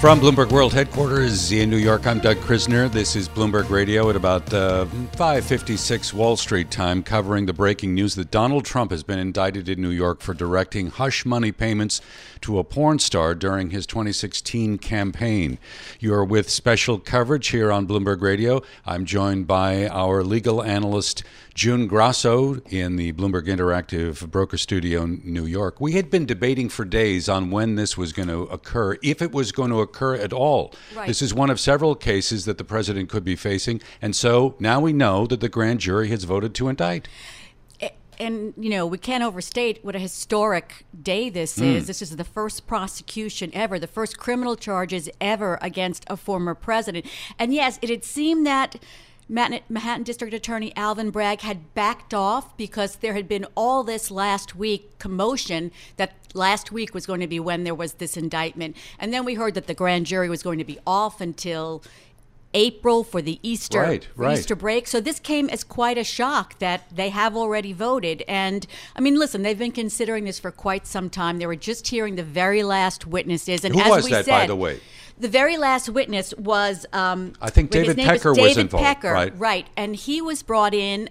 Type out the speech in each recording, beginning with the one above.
From Bloomberg World Headquarters in New York, I'm Doug Krizner. This is Bloomberg Radio at about uh, 5:56 Wall Street time, covering the breaking news that Donald Trump has been indicted in New York for directing hush money payments to a porn star during his 2016 campaign. You are with special coverage here on Bloomberg Radio. I'm joined by our legal analyst June Grasso in the Bloomberg Interactive Broker Studio in New York. We had been debating for days on when this was going to occur, if it was going to occur at all. Right. This is one of several cases that the president could be facing, and so now we know that the grand jury has voted to indict. And you know we can't overstate what a historic day this Mm. is this is the first prosecution ever the first criminal charges ever against a former president and yes it had seemed that Manhattan Manhattan District Attorney Alvin Bragg had backed off because there had been all this last week commotion that last week was going to be when there was this indictment. And then we heard that the grand jury was going to be off until April for the Easter Right, right. Easter break. So this came as quite a shock that they have already voted. And I mean, listen, they've been considering this for quite some time. They were just hearing the very last witnesses. And Who as was we that, said, by the way? The very last witness was. Um, I think David Pecker was David involved, Pecker, right? Right, and he was brought in,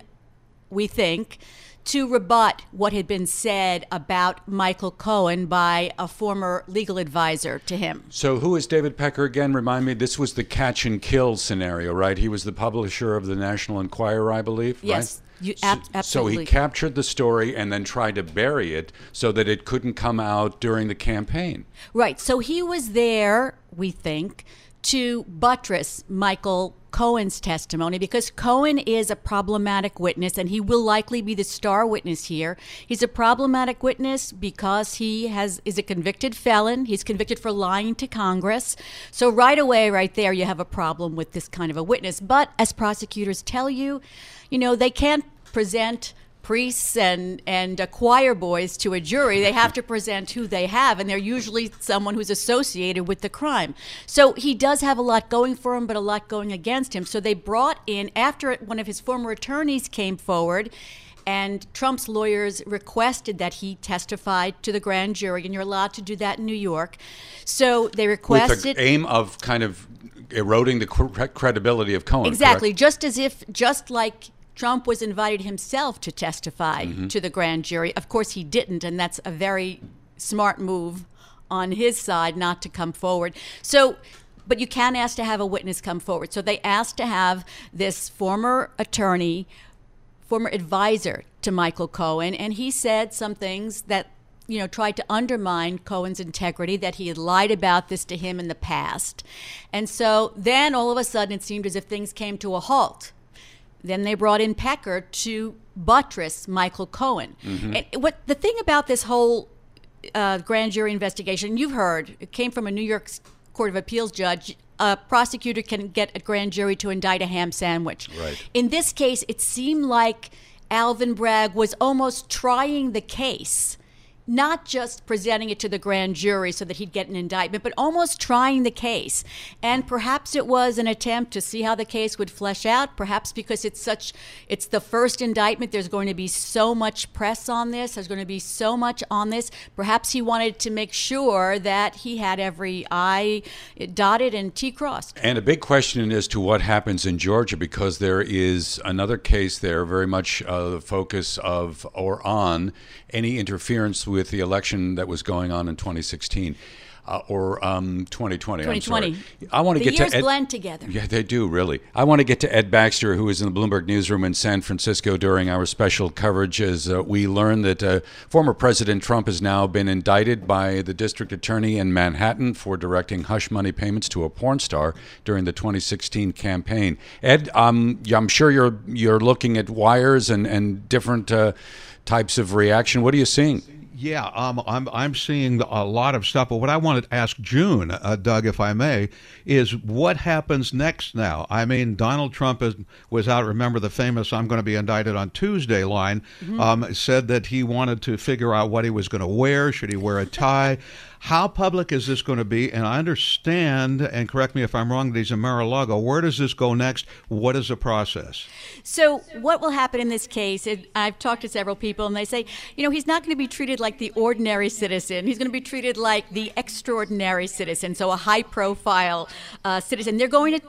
we think, to rebut what had been said about Michael Cohen by a former legal advisor to him. So, who is David Pecker again? Remind me. This was the catch and kill scenario, right? He was the publisher of the National Enquirer, I believe. Yes, right? you- ab- So he captured the story and then tried to bury it so that it couldn't come out during the campaign. Right. So he was there, we think, to buttress Michael Cohen's testimony because Cohen is a problematic witness and he will likely be the star witness here. He's a problematic witness because he has is a convicted felon. He's convicted for lying to Congress. So right away right there you have a problem with this kind of a witness. But as prosecutors tell you, you know, they can't present priests and and uh, choir boys to a jury they have to present who they have and they're usually someone who's associated with the crime so he does have a lot going for him but a lot going against him so they brought in after one of his former attorneys came forward and Trump's lawyers requested that he testify to the grand jury, and you're allowed to do that in New York. So they With requested the aim of kind of eroding the credibility of Cohen. Exactly, correct? just as if, just like Trump was invited himself to testify Mm-hmm. to the grand jury. Of course, he didn't, and that's a very smart move on his side not to come forward. So, but you can ask to have a witness come forward. So they asked to have this former attorney, former advisor to Michael Cohen, and he said some things that you know, tried to undermine Cohen's integrity, that he had lied about this to him in the past. And so then all of a sudden it seemed as if things came to a halt. Then they brought in Pecker to buttress Michael Cohen. And what the thing about this whole uh, grand jury investigation, you've heard, it came from a New York Court of Appeals judge. A prosecutor can get a grand jury to indict a ham sandwich. Right. In this case, it seemed like Alvin Bragg was almost trying the case, not just presenting it to the grand jury so that he'd get an indictment, but almost trying the case. And perhaps it was an attempt to see how the case would flesh out. Perhaps because it's such, it's the first indictment. There's going to be so much press on this. There's going to be so much on this. Perhaps he wanted to make sure that he had every I dotted and T crossed. And a big question as to what happens in Georgia because there is another case there, very much uh, the focus of or on any interference with the election that was going on in 2016 uh, or um, 2020. I'm sorry. 2020. I want to get years to Ed, blend together. Yeah, they do really. I want to get to Ed Baxter, who is in the Bloomberg newsroom in San Francisco during our special coverage, as uh, we learn that uh, former President Trump has now been indicted by the district attorney in Manhattan for directing hush money payments to a porn star during the 2016 campaign. Ed, um, I'm sure you're you're looking at wires and and different uh, types of reaction. What are you seeing? Yeah, um, I'm I'm seeing a lot of stuff. But what I wanted to ask June, uh, Doug, if I may, is what happens next now? I mean, Donald Trump is, was out. Remember the famous "I'm going to be indicted on Tuesday" line. Mm-hmm. Um, said that he wanted to figure out what he was going to wear. Should he wear a tie? How public is this going to be? And I understand, and correct me if I'm wrong, that he's in Mar-a-Lago. Where does this go next? What is the process? So, what will happen in this case? I've talked to several people, and they say, you know, he's not going to be treated like the ordinary citizen. He's going to be treated like the extraordinary citizen, so a high-profile uh, citizen. They're going to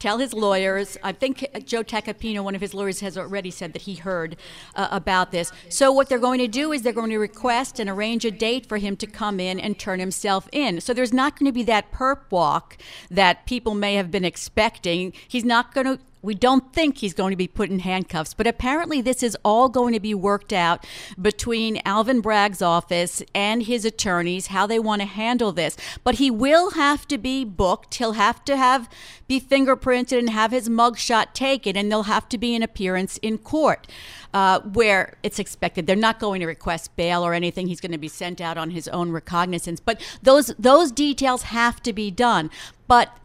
tell his lawyers. I think Joe Tacopina, one of his lawyers, has already said that he heard uh, about this. So what they're going to do is they're going to request and arrange a date for him to come in and turn himself in. So there's not going to be that perp walk that people may have been expecting. He's not going to we don't think he's going to be put in handcuffs, but apparently this is all going to be worked out between Alvin Bragg's office and his attorneys how they want to handle this. But he will have to be booked. He'll have to have be fingerprinted and have his mugshot taken, and there'll have to be an appearance in court. Uh, where it's expected they're not going to request bail or anything. He's going to be sent out on his own recognizance. But those those details have to be done. But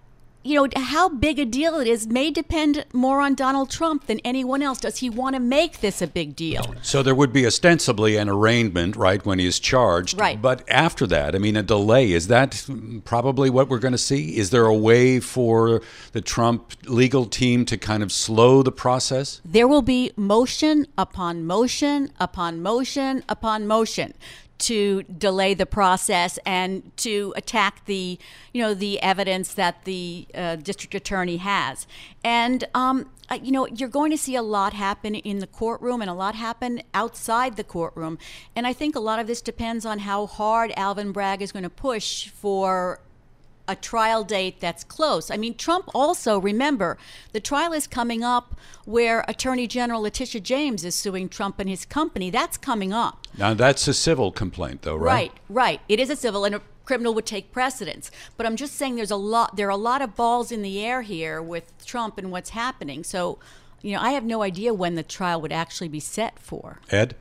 you know, how big a deal it is may depend more on Donald Trump than anyone else. Does he want to make this a big deal? So there would be ostensibly an arraignment, right, when he is charged. Right. But after that, I mean, a delay, is that probably what we're going to see? Is there a way for the Trump legal team to kind of slow the process? There will be motion upon motion upon motion upon motion to delay the process and to attack the you know the evidence that the uh, district attorney has. And um, you know you're going to see a lot happen in the courtroom and a lot happen outside the courtroom. And i think a lot of this depends on how hard alvin bragg is going to push for a trial date that's close. I mean, Trump also, remember, the trial is coming up where Attorney General Letitia James is suing Trump and his company. That's coming up. Now, that's a civil complaint, though, right? Right, right. It is a civil, and a criminal would take precedence. But I'm just saying there's a lot, there are a lot of balls in the air here with Trump and what's happening. So, you know, I have no idea when the trial would actually be set for. Ed?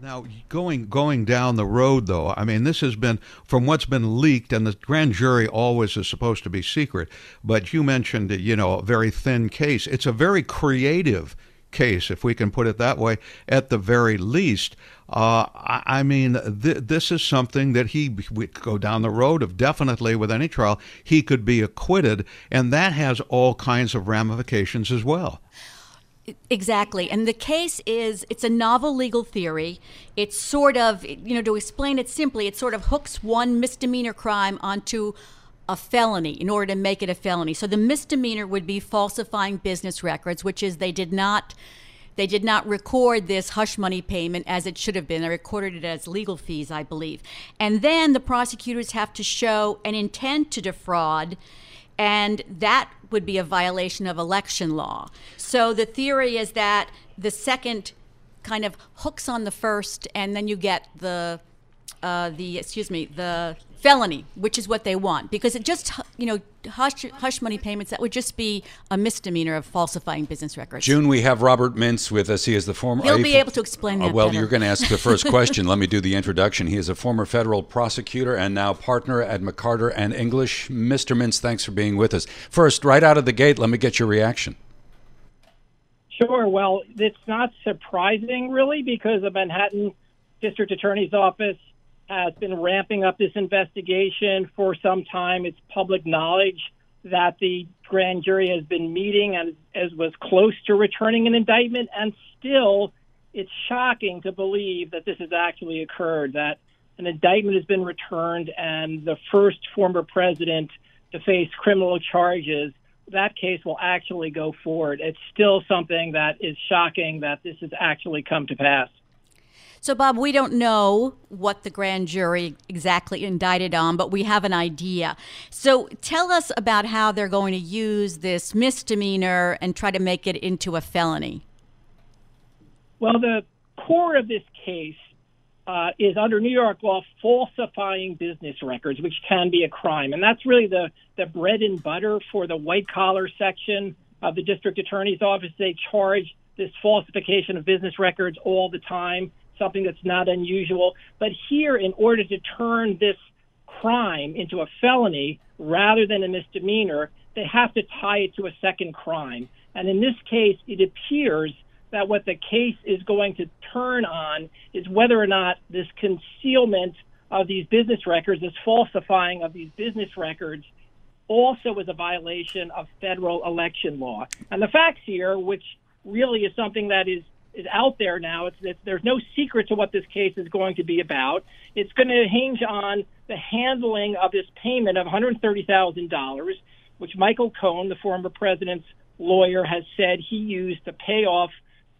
Now, going going down the road, though, I mean, this has been from what's been leaked, and the grand jury always is supposed to be secret. But you mentioned, you know, a very thin case. It's a very creative case, if we can put it that way, at the very least. Uh, I, I, mean, th- this is something that he would go down the road of definitely with any trial, he could be acquitted, and that has all kinds of ramifications as well. Exactly. And the case is it's a novel legal theory. It's sort of, you know, to explain it simply, it sort of hooks one misdemeanor crime onto a felony in order to make it a felony. So the misdemeanor would be falsifying business records, which is they did not they did not record this hush money payment as it should have been. They recorded it as legal fees, I believe. And then the prosecutors have to show an intent to defraud and that would be a violation of election law. So the theory is that the second kind of hooks on the first, and then you get the uh, the excuse me the felony, which is what they want, because it just you know hush hush money payments that would just be a misdemeanor of falsifying business records. June, we have Robert Mintz with us. He is the former. He'll be able to explain that. Uh, well, better. you're going to ask the first question. Let me do the introduction. He is a former federal prosecutor and now partner at McCarter and English. Mr. Mintz, thanks for being with us. First, right out of the gate, let me get your reaction. Sure. Well, it's not surprising, really, because the Manhattan District Attorney's Office has been ramping up this investigation for some time. It's public knowledge that the grand jury has been meeting and as was close to returning an indictment, and still, it's shocking to believe that this has actually occurred. That an indictment has been returned, and the first former president to face criminal charges. That case will actually go forward. It's still something that is shocking that this has actually come to pass. So, Bob, we don't know what the grand jury exactly indicted on, but we have an idea. So, tell us about how they're going to use this misdemeanor and try to make it into a felony. Well, the core of this case uh, is under New York law falsifying business records, which can be a crime. And that's really the, the bread and butter for the white collar section of the district attorney's office. They charge this falsification of business records all the time something that's not unusual. But here, in order to turn this crime into a felony rather than a misdemeanor, they have to tie it to a second crime. And in this case, it appears that what the case is going to turn on is whether or not this concealment of these business records, this falsifying of these business records, also is a violation of federal election law. And the facts here, which really is something that is is out there now. It's, it's, there's no secret to what this case is going to be about. It's going to hinge on the handling of this payment of $130,000, which Michael Cohen, the former president's lawyer, has said he used to pay off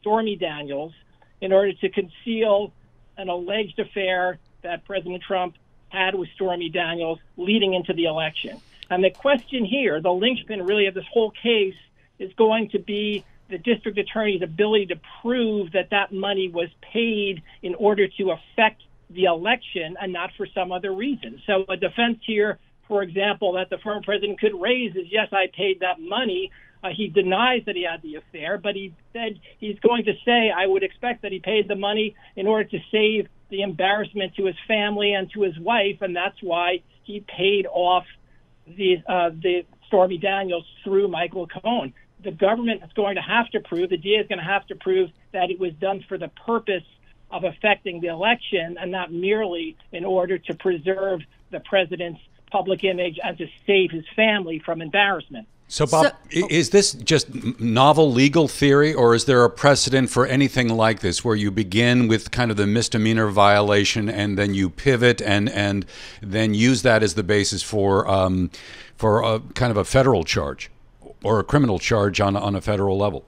Stormy Daniels in order to conceal an alleged affair that President Trump had with Stormy Daniels leading into the election. And the question here, the linchpin really of this whole case, is going to be the district attorney's ability to prove that that money was paid in order to affect the election and not for some other reason. So a defense here, for example, that the former president could raise is, yes, I paid that money. Uh, he denies that he had the affair, but he said he's going to say, I would expect that he paid the money in order to save the embarrassment to his family and to his wife, and that's why he paid off the uh, the Stormy Daniels through Michael Cohen the government is going to have to prove, the DA is going to have to prove that it was done for the purpose of affecting the election and not merely in order to preserve the president's public image and to save his family from embarrassment. So, Bob, so, is this just novel legal theory, or is there a precedent for anything like this, where you begin with kind of the misdemeanor violation and then you pivot and and then use that as the basis for um, for a kind of a federal charge? Or a criminal charge on on a federal level?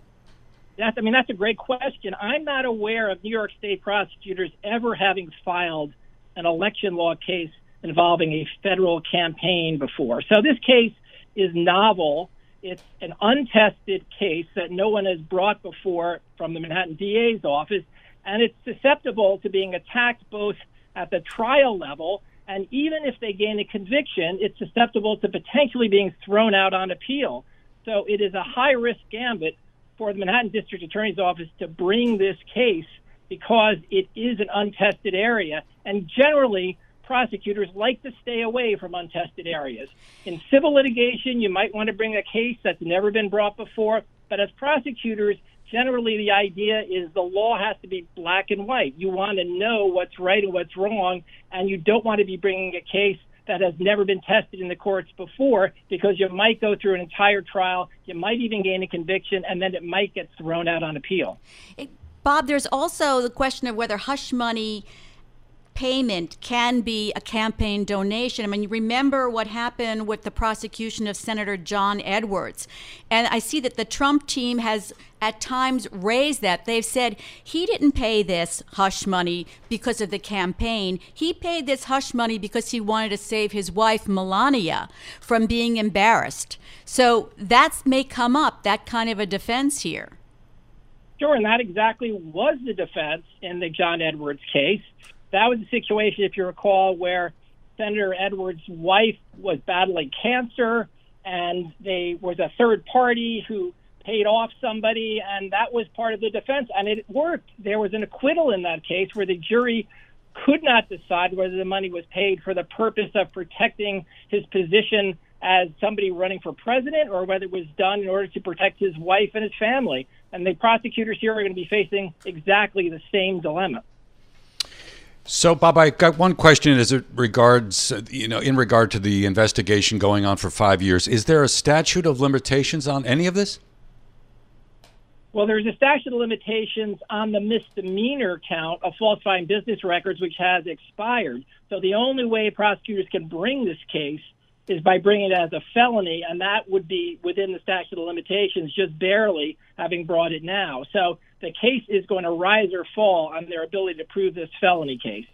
That's, I mean, that's a great question. I'm not aware of New York State prosecutors ever having filed an election law case involving a federal campaign before. So this case is novel. It's an untested case that no one has brought before from the Manhattan DA's office, and it's susceptible to being attacked both at the trial level and even if they gain a conviction, it's susceptible to potentially being thrown out on appeal. So it is a high risk gambit for the Manhattan District Attorney's Office to bring this case because it is an untested area. And generally, prosecutors like to stay away from untested areas. In civil litigation, you might want to bring a case that's never been brought before, but as prosecutors, generally the idea is the law has to be black and white. You want to know what's right and what's wrong, and you don't want to be bringing a case that has never been tested in the courts before because you might go through an entire trial, you might even gain a conviction, and then it might get thrown out on appeal. Bob, there's also the question of whether hush money payment can be a campaign donation. I mean, you remember what happened with the prosecution of Senator John Edwards. And I see that the Trump team has at times raised that. They've said he didn't pay this hush money because of the campaign. He paid this hush money because he wanted to save his wife, Melania, from being embarrassed. So that may come up, that kind of a defense here. Sure, and that exactly was the defense in the John Edwards case. That was a situation, if you recall, where Senator Edwards' wife was battling cancer, and there was a third party who paid off somebody, and that was part of the defense, and it worked. There was an acquittal in that case where the jury could not decide whether the money was paid for the purpose of protecting his position as somebody running for president or whether it was done in order to protect his wife and his family. And the prosecutors here are going to be facing exactly the same dilemma. So, Bob, I got one question as it regards, uh, you know, in regard to the investigation going on for five years. Is there a statute of limitations on any of this? Well, there's a statute of limitations on the misdemeanor count of falsifying business records, which has expired. So the only way prosecutors can bring this case is by bringing it as a felony, and that would be within the statute of limitations, just barely having brought it now. So the case is going to rise or fall on their ability to prove this felony case.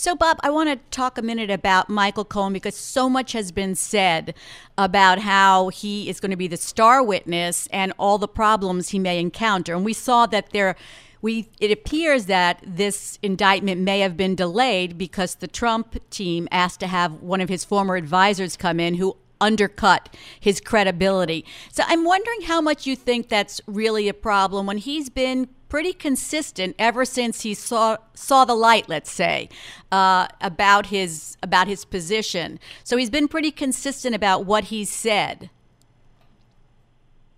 So, Bob, I want to talk a minute about Michael Cohen because so much has been said about how he is going to be the star witness and all the problems he may encounter. And we saw that there we it appears that this indictment may have been delayed because the Trump team asked to have one of his former advisors come in who undercut his credibility. So I'm wondering how much you think that's really a problem when he's been pretty consistent ever since he saw saw the light, let's say, uh, about his about his position. So he's been pretty consistent about what he's said.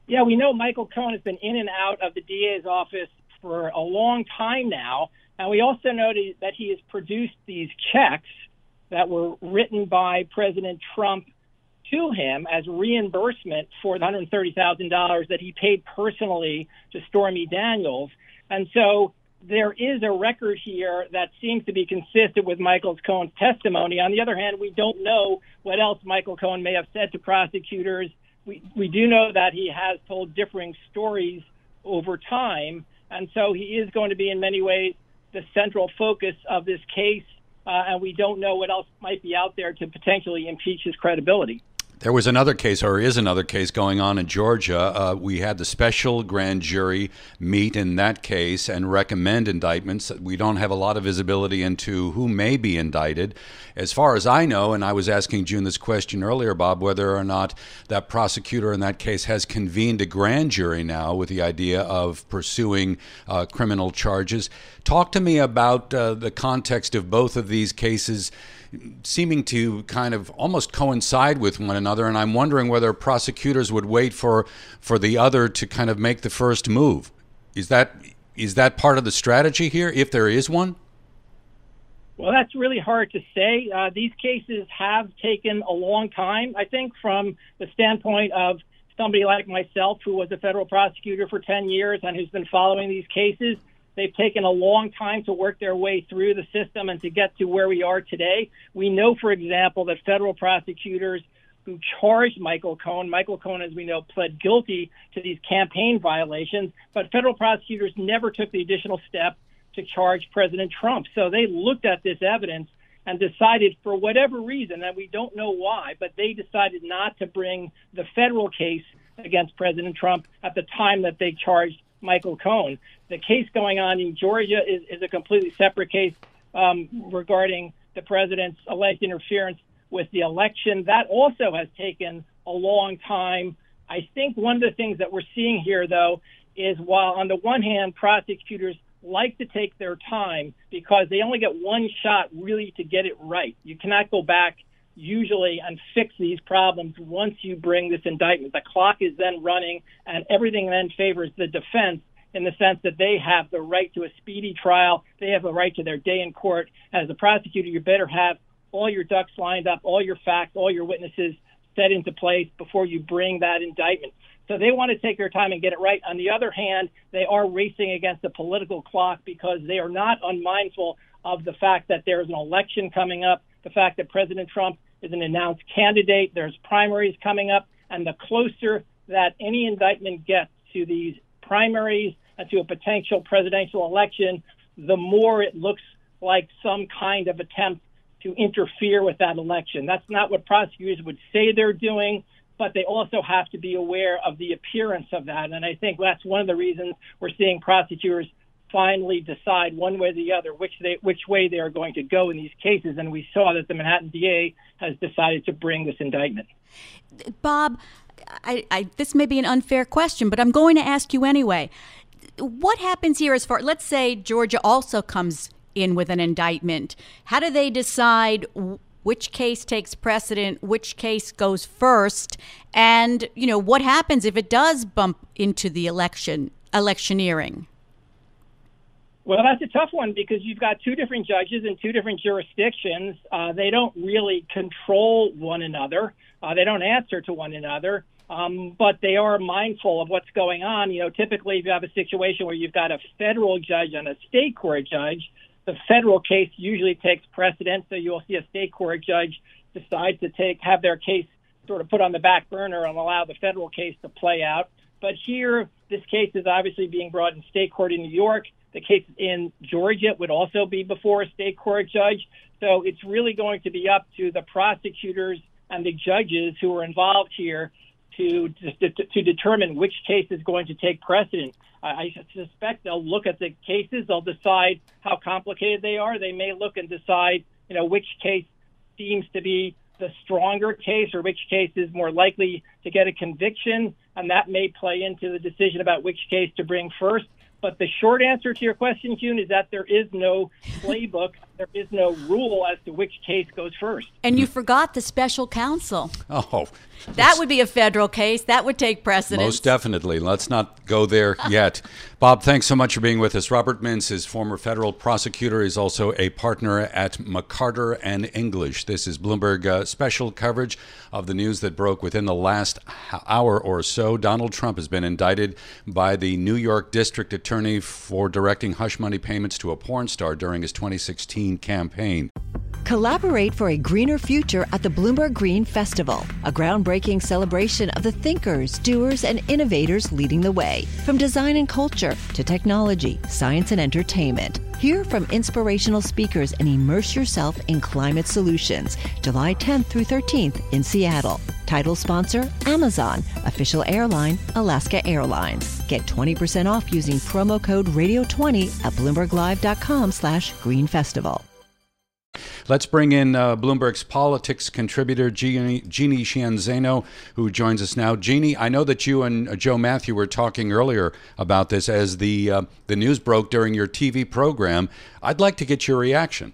Yeah, we know Michael Cohen has been in and out of the DA's office for a long time now, and we also know that he has produced these checks that were written by President Trump to him as reimbursement for the $130,000 that he paid personally to Stormy Daniels. And so there is a record here that seems to be consistent with Michael Cohen's testimony. On the other hand, we don't know what else Michael Cohen may have said to prosecutors. We, we do know that he has told differing stories over time. And so he is going to be, in many ways, the central focus of this case. Uh, and we don't know what else might be out there to potentially impeach his credibility. There was another case, or is another case, going on in Georgia. Uh, we had the special grand jury meet in that case and recommend indictments. We don't have a lot of visibility into who may be indicted. As far as I know, and I was asking June this question earlier, Bob, whether or not that prosecutor in that case has convened a grand jury now with the idea of pursuing uh, criminal charges. Talk to me about uh, the context of both of these cases seeming to kind of almost coincide with one another. And I'm wondering whether prosecutors would wait for for the other to kind of make the first move. Is that is that part of the strategy here, if there is one? Well, that's really hard to say. Uh, these cases have taken a long time. I think from the standpoint of somebody like myself, who was a federal prosecutor for 10 years and who's been following these cases, They've taken a long time to work their way through the system and to get to where we are today. We know, for example, that federal prosecutors who charged Michael Cohen, Michael Cohen, as we know, pled guilty to these campaign violations, but federal prosecutors never took the additional step to charge President Trump. So they looked at this evidence and decided, for whatever reason, and we don't know why, but they decided not to bring the federal case against President Trump at the time that they charged Michael Cohen. The case going on in Georgia is, is a completely separate case um, regarding the president's alleged interference with the election. That also has taken a long time. I think one of the things that we're seeing here, though, is while on the one hand, prosecutors like to take their time because they only get one shot really to get it right. You cannot go back usually and fix these problems once you bring this indictment. The clock is then running, and everything then favors the defense in the sense that they have the right to a speedy trial. They have a right to their day in court. As a prosecutor, you better have all your ducks lined up, all your facts, all your witnesses set into place before you bring that indictment. So they want to take their time and get it right. On the other hand, they are racing against the political clock because they are not unmindful of the fact that there is an election coming up the fact that President Trump is an announced candidate. There's primaries coming up, and the closer that any indictment gets to these primaries and to a potential presidential election, the more it looks like some kind of attempt to interfere with that election. That's not what prosecutors would say they're doing, but they also have to be aware of the appearance of that. And I think that's one of the reasons we're seeing prosecutors finally decide one way or the other which they which way they are going to go in these cases. And we saw that the Manhattan DA has decided to bring this indictment. Bob, I, I, this may be an unfair question, but I'm going to ask you anyway. What happens here as far, let's say Georgia also comes in with an indictment. How do they decide which case takes precedent, which case goes first, and you know what happens if it does bump into the election electioneering? Well, that's a tough one because you've got two different judges in two different jurisdictions. Uh, they don't really control one another. Uh, they don't answer to one another, um, but they are mindful of what's going on. You know, typically, if you have a situation where you've got a federal judge and a state court judge, the federal case usually takes precedence. So you'll see a state court judge decide to take have their case sort of put on the back burner and allow the federal case to play out. But here, this case is obviously being brought in state court in New York. The case in Georgia would also be before a state court judge. So it's really going to be up to the prosecutors and the judges who are involved here to to, to determine which case is going to take precedent. I, I suspect they'll look at the cases, they'll decide how complicated they are. They may look and decide, you know, which case seems to be the stronger case or which case is more likely to get a conviction, and that may play into the decision about which case to bring first. But the short answer to your question, June, is that there is no playbook, there is no rule as to which case goes first. And you forgot the special counsel. Oh, That would be a federal case. That would take precedence. most definitely. Let's not go there yet. Bob, thanks so much for being with us. Robert Mintz is former federal prosecutor. He's also a partner at McCarter and English. This is Bloomberg uh, special coverage of the news that broke within the last hour or so. Donald Trump has been indicted by the New York District Attorney for directing hush money payments to a porn star during his 2016 campaign. Collaborate for a greener future at the Bloomberg Green Festival, a groundbreaking celebration of the thinkers, doers, and innovators leading the way. From design and culture to technology, science, and entertainment. Hear from inspirational speakers and immerse yourself in climate solutions. July 10th through 13th in Seattle. Title sponsor Amazon. Official airline Alaska Airlines. Get 20% off using promo code Radio20 at BloombergLive.com slash Green Festival. Let's bring in uh, Bloomberg's politics contributor, Jeannie, Cianzano, who joins us now. Jeannie, I know that you and uh, Joe Matthew were talking earlier about this as the, uh, the news broke during your TV program. I'd like to get your reaction.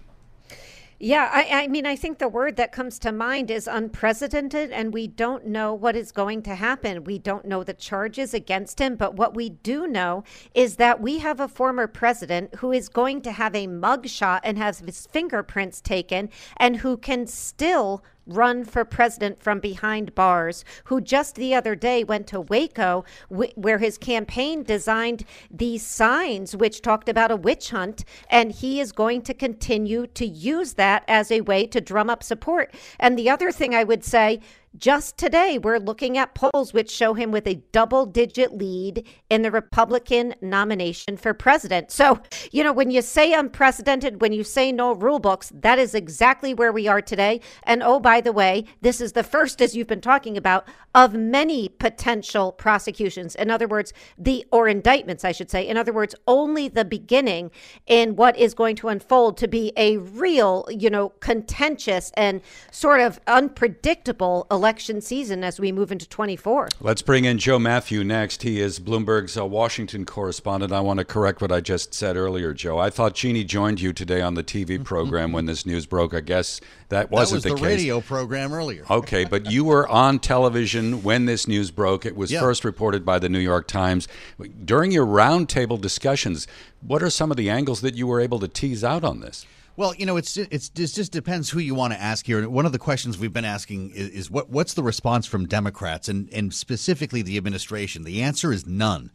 Yeah, I, I mean, I think the word that comes to mind is unprecedented, and we don't know what is going to happen. We don't know the charges against him, but what we do know is that we have a former president who is going to have a mugshot and has his fingerprints taken, and who can still run for president from behind bars, who just the other day went to Waco, wh- where his campaign designed these signs which talked about a witch hunt, and he is going to continue to use that as a way to drum up support. And the other thing I would say, just today, we're looking at polls which show him with a double digit lead in the Republican nomination for president. So, you know, when you say unprecedented, when you say no rule books, that is exactly where we are today. And oh, by the way, this is the first, as you've been talking about, of many potential prosecutions. In other words, the, or indictments, I should say. In other words, only the beginning in what is going to unfold to be a real, you know, contentious and sort of unpredictable election season as we move into 24. Let's bring in Joe Matthew next. He is Bloomberg's uh, Washington correspondent. I want to correct what I just said earlier, Joe. I thought Jeannie joined you today on the TV program when this news broke. I guess that wasn't that was the, the case. radio program earlier. Okay, but you were on television when this news broke. It was Yeah. first reported by the New York Times. During your roundtable discussions, what are some of the angles that you were able to tease out on this? Well, you know, it's it's it just depends who you want to ask here. One of the questions we've been asking is, is what what's the response from Democrats and and specifically the administration? The answer is none.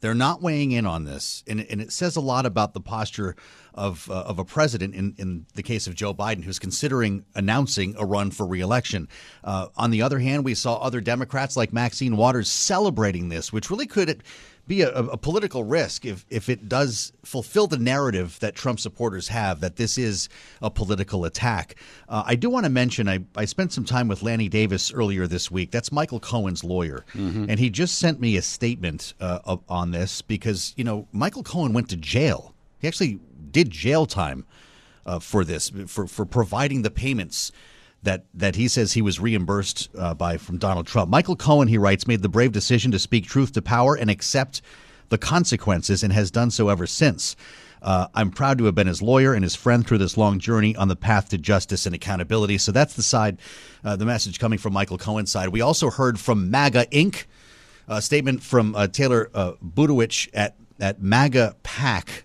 They're not weighing in on this, and, and it says a lot about the posture of uh, of a president. In in the case of Joe Biden, who's considering announcing a run for reelection. Uh, on the other hand, we saw other Democrats like Maxine Waters celebrating this, which really could be a, a political risk if, if it does fulfill the narrative that Trump supporters have that this is a political attack. Uh, I do want to mention I, I spent some time with Lanny Davis earlier this week. That's Michael Cohen's lawyer. And he just sent me a statement uh, on this because, you know, Michael Cohen went to jail. He actually did jail time uh, for this, for, for providing the payments that that he says he was reimbursed uh, by from Donald Trump. Michael Cohen, he writes, made the brave decision to speak truth to power and accept the consequences, and has done so ever since. Uh, I'm proud to have been his lawyer and his friend through this long journey on the path to justice and accountability. So that's the side, uh, the message coming from Michael Cohen's side. We also heard from MAGA Inc. A statement from uh, Taylor uh, Budowich at at MAGA PAC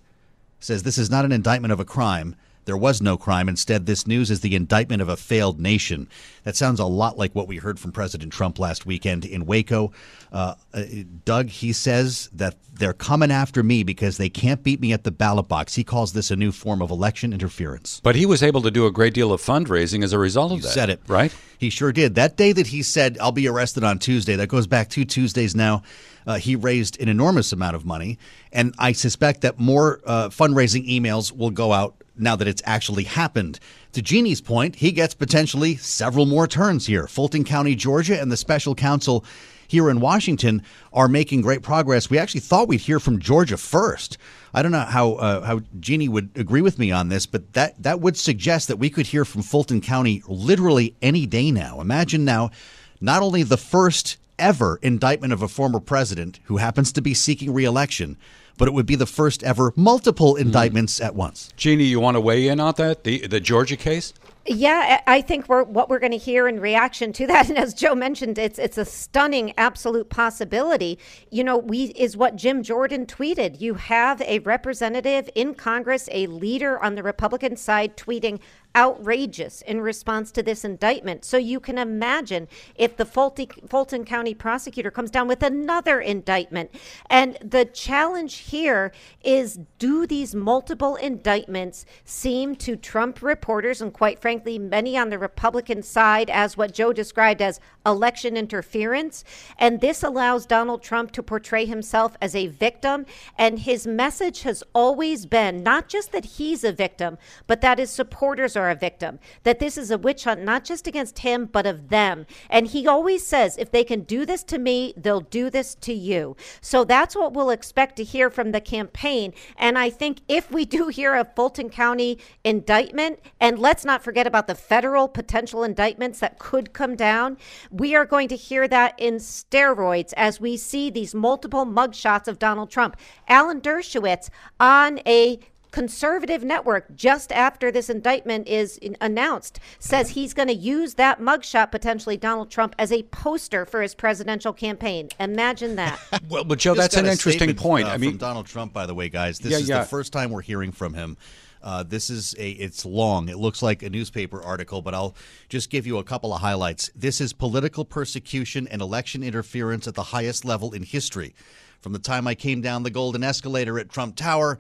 says this is not an indictment of a crime. There was no crime. Instead, this news is the indictment of a failed nation. That sounds a lot like what we heard from President Trump last weekend in Waco. Uh, uh, Doug, he says that they're coming after me because they can't beat me at the ballot box. He calls this a new form of election interference. But he was able to do a great deal of fundraising as a result of You that. said it. right? He sure did. That day that he said, I'll be arrested on Tuesday, that goes back two Tuesdays now. Uh, he raised an enormous amount of money. And I suspect that more uh, fundraising emails will go out now that it's actually happened. To Jeannie's point, he gets potentially several more turns here. Fulton County, Georgia, and the special counsel here in Washington are making great progress. We actually thought we'd hear from Georgia first. I don't know how uh, how Jeannie would agree with me on this, but that that would suggest that we could hear from Fulton County literally any day now. Imagine now, not only the first ever indictment of a former president who happens to be seeking reelection, but it would be the first ever multiple hmm. indictments at once. Jeannie, you want to weigh in on that? The the Georgia case? Yeah, I think we're, what we're going to hear in reaction to that, and as Joe mentioned, it's it's a stunning, absolute possibility. You know, we is what Jim Jordan tweeted. You have a representative in Congress, a leader on the Republican side, tweeting outrageous in response to this indictment. So you can imagine if the Fulton County prosecutor comes down with another indictment. And the challenge here is do these multiple indictments seem to Trump reporters and, quite frankly, many on the Republican side as what Joe described as election interference? And this allows Donald Trump to portray himself as a victim. And his message has always been not just that he's a victim, but that his supporters are are a victim, that this is a witch hunt, not just against him, but of them. And he always says, if they can do this to me, they'll do this to you. So that's what we'll expect to hear from the campaign. And I think if we do hear a Fulton County indictment, and let's not forget about the federal potential indictments that could come down, we are going to hear that in steroids as we see these multiple mugshots of Donald Trump. Alan Dershowitz on a conservative network just after this indictment is announced says he's going to use that mugshot potentially Donald Trump as a poster for his presidential campaign. Imagine that. well, but Joe, that's an interesting point. Uh, I mean, from Donald Trump, by the way, guys, this yeah, is yeah. the first time we're hearing from him. Uh, this is a it's long. It looks like a newspaper article, but I'll just give you a couple of highlights. This is political persecution and election interference at the highest level in history. From the time I came down the golden escalator at Trump Tower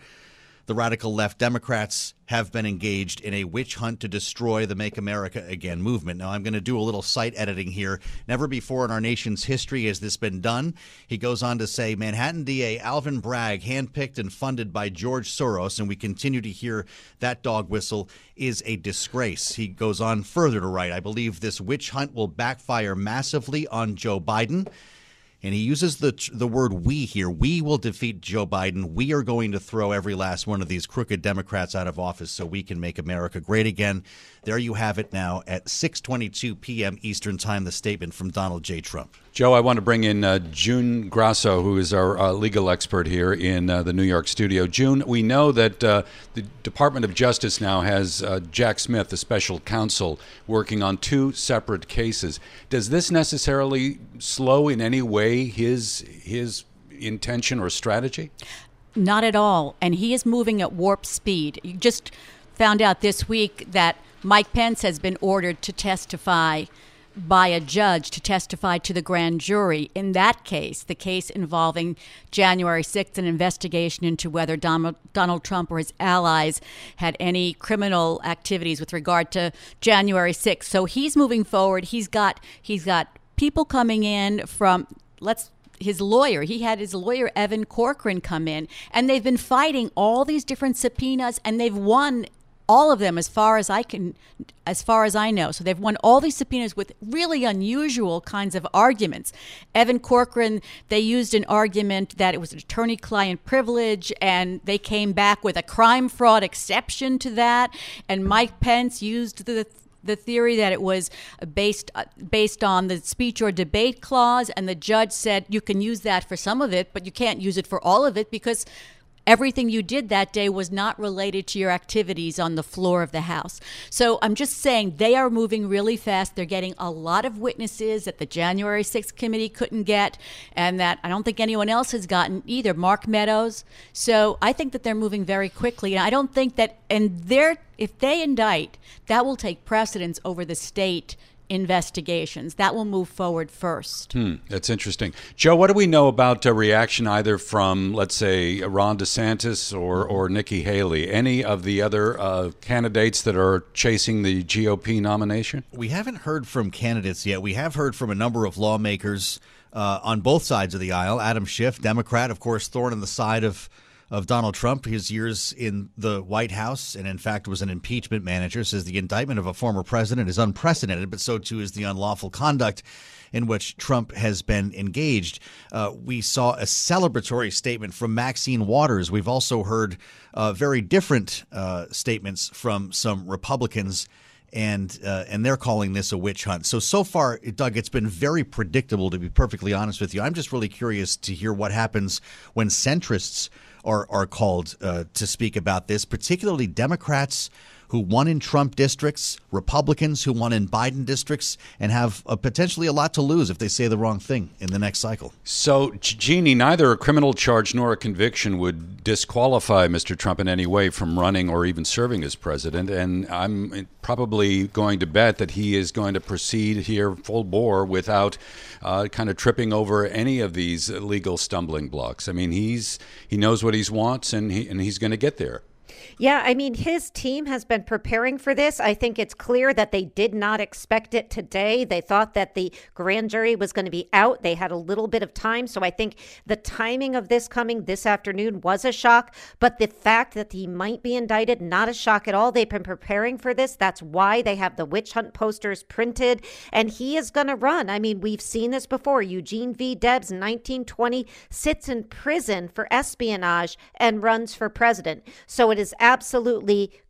the radical left Democrats have been engaged in a witch hunt to destroy the Make America Again movement. Now, I'm going to do a little site editing here. Never before in our nation's history has this been done. He goes on to say Manhattan DA Alvin Bragg, handpicked and funded by George Soros, and we continue to hear that dog whistle, is a disgrace. He goes on further to write I believe this witch hunt will backfire massively on Joe Biden and he uses the the word "we" here. We will defeat Joe Biden. We are going to throw every last one of these crooked Democrats out of office so we can make America great again. There you have it now at 6:22 p.m. Eastern Time. The statement from Donald J. Trump. Joe, I want to bring in uh, June Grasso, who is our uh, legal expert here in uh, the New York studio. June, we know that uh, the Department of Justice now has uh, Jack Smith, the special counsel, working on two separate cases. Does this necessarily slow in any way his his intention or strategy? Not at all. And he is moving at warp speed. You just found out this week that Mike Pence has been ordered to testify by a judge to testify to the grand jury. In that case, the case involving January 6th, an investigation into whether Donald, Donald Trump or his allies had any criminal activities with regard to January 6th. So he's moving forward. He's got he's got people coming in from let's his lawyer. He had his lawyer Evan Corcoran come in, and they've been fighting all these different subpoenas, and they've won all of them as far as I can as far as I know. So they've won all these subpoenas with really unusual kinds of arguments. Evan Corcoran, they used an argument that it was an attorney client privilege and they came back with a crime fraud exception to that and Mike Pence used the the theory that it was based uh, based on the speech or debate clause and the judge said you can use that for some of it but you can't use it for all of it because everything you did that day was not related to your activities on the floor of the House. So I'm just saying they are moving really fast. They're getting a lot of witnesses that the January 6th committee couldn't get, and that I don't think anyone else has gotten either. Mark Meadows. So I think that they're moving very quickly. And I don't think that, and they're, if they indict, that will take precedence over the state investigations. That will move forward first. Hmm, that's interesting. Joe, what do we know about a reaction either from, let's say, Ron DeSantis or, or Nikki Haley? Any of the other uh, candidates that are chasing the GOP nomination? We haven't heard from candidates yet. We have heard from a number of lawmakers uh, on both sides of the aisle. Adam Schiff, Democrat, of course, thorn in the side of of Donald Trump, his years in the White House, and in fact was an impeachment manager, says the indictment of a former president is unprecedented, but so too is the unlawful conduct in which Trump has been engaged. Uh, we saw a celebratory statement from Maxine Waters. We've also heard uh, very different uh, statements from some Republicans and uh, and they're calling this a witch hunt. So so far, Doug, it's been very predictable. To be perfectly honest with you, I'm just really curious to hear what happens when centrists are are called uh, to speak about this, particularly Democrats who won in Trump districts, Republicans who won in Biden districts, and have a, potentially a lot to lose if they say the wrong thing in the next cycle. So, Jeannie, neither a criminal charge nor a conviction would disqualify Mr. Trump in any way from running or even serving as president. And I'm probably going to bet that he is going to proceed here full bore without uh, kind of tripping over any of these legal stumbling blocks. I mean, he's he knows what he wants, and he and he's going to get there. Yeah, I mean, his team has been preparing for this. I think it's clear that they did not expect it today. They thought that the grand jury was going to be out. They had a little bit of time. So I think the timing of this coming this afternoon was a shock. But the fact that he might be indicted, not a shock at all. They've been preparing for this. That's why they have the witch hunt posters printed. And he is going to run. I mean, we've seen this before. Eugene V. Debs, 1920, sits in prison for espionage and runs for president. So it is absolutely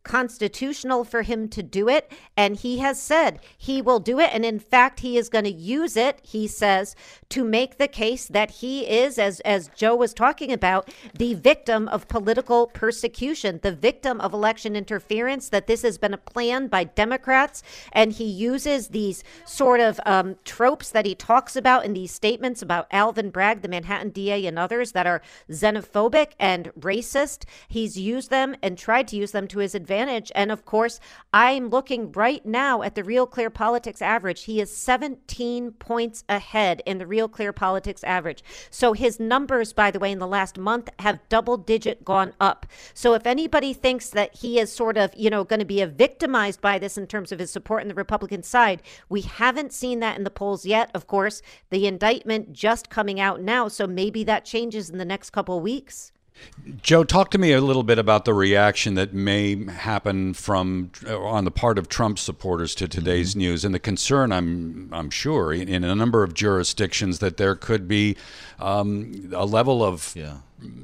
constitutional for him to do it. And he has said he will do it. And in fact, he is going to use it, he says, to make the case that he is, as, as Joe was talking about, the victim of political persecution, the victim of election interference, that this has been a plan by Democrats. And he uses these sort of um, tropes that he talks about in these statements about Alvin Bragg, the Manhattan DA, and others that are xenophobic and racist. He's used them and tried to use them to his advantage. And of course, I'm looking right now at the Real Clear Politics average. He is 17 points ahead in the Real Clear Politics average. So his numbers, by the way, in the last month have double digit gone up. So if anybody thinks that he is sort of, you know, going to be victimized by this in terms of his support in the Republican side, we haven't seen that in the polls yet. Of course, the indictment just coming out now. So maybe that changes in the next couple weeks. Joe, talk to me a little bit about the reaction that may happen from uh, on the part of Trump supporters to today's mm-hmm. news, and the concern I'm I'm sure in, in, a number of jurisdictions that there could be um, a level of yeah.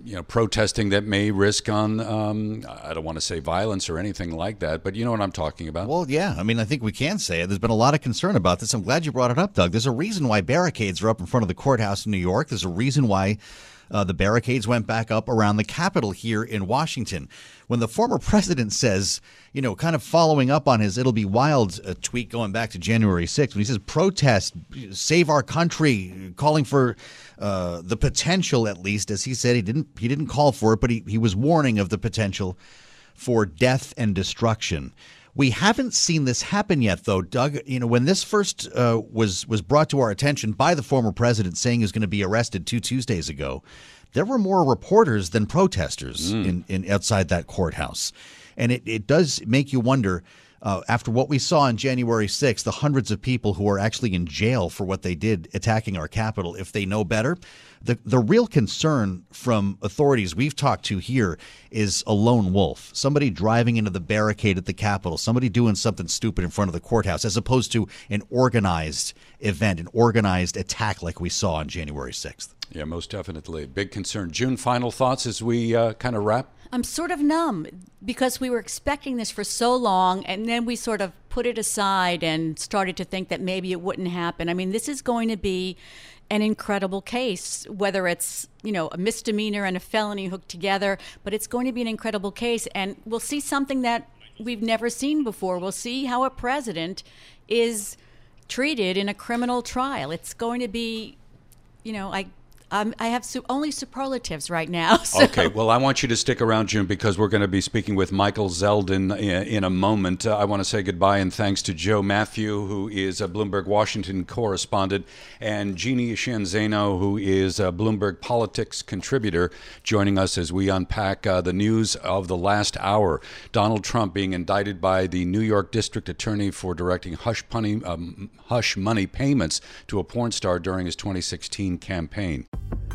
you know protesting that may risk on um, I don't want to say violence or anything like that, but you know what I'm talking about. Well, yeah, I mean I think we can say it. There's been a lot of concern about this. I'm glad you brought it up, Doug. There's a reason why barricades are up in front of the courthouse in New York. There's a reason why uh, the barricades went back up around the Capitol here in Washington. When the former president says, you know, kind of following up on his "It'll be wild" uh, tweet going back to January 6th, when he says protest, save our country, calling for uh, the potential, at least as he said, he didn't he didn't call for it, but he, he was warning of the potential for death and destruction. We haven't seen this happen yet, though, Doug. You know, when this first uh, was was brought to our attention by the former president saying he was going to be arrested two Tuesdays ago, there were more reporters than protesters mm. in, in outside that courthouse, and it, it does make you wonder uh, after what we saw on January 6th, the hundreds of people who are actually in jail for what they did attacking our Capitol, if they know better, the, the real concern from authorities we've talked to here is a lone wolf, somebody driving into the barricade at the Capitol, somebody doing something stupid in front of the courthouse, as opposed to an organized event, an organized attack like we saw on January 6th. Yeah, most definitely. Big concern. June, final thoughts as we uh, kind of wrap? I'm sort of numb because we were expecting this for so long and then we sort of put it aside and started to think that maybe it wouldn't happen. I mean, this is going to be an incredible case, whether it's, you know, a misdemeanor and a felony hooked together, but it's going to be an incredible case and we'll see something that we've never seen before. We'll see how a president is treated in a criminal trial. It's going to be, you know, I um, I have su- only superlatives right now. So. Okay, well, I want you to stick around, June, because we're going to be speaking with Michael Zeldin in, in a moment. Uh, I want to say goodbye and thanks to Joe Mathieu, who is a Bloomberg Washington correspondent, and Jeannie Shanzano, who is a Bloomberg Politics contributor, joining us as we unpack uh, the news of the last hour. Donald Trump being indicted by the New York District Attorney for directing hush um, hush money payments to a porn star during his 2016 campaign.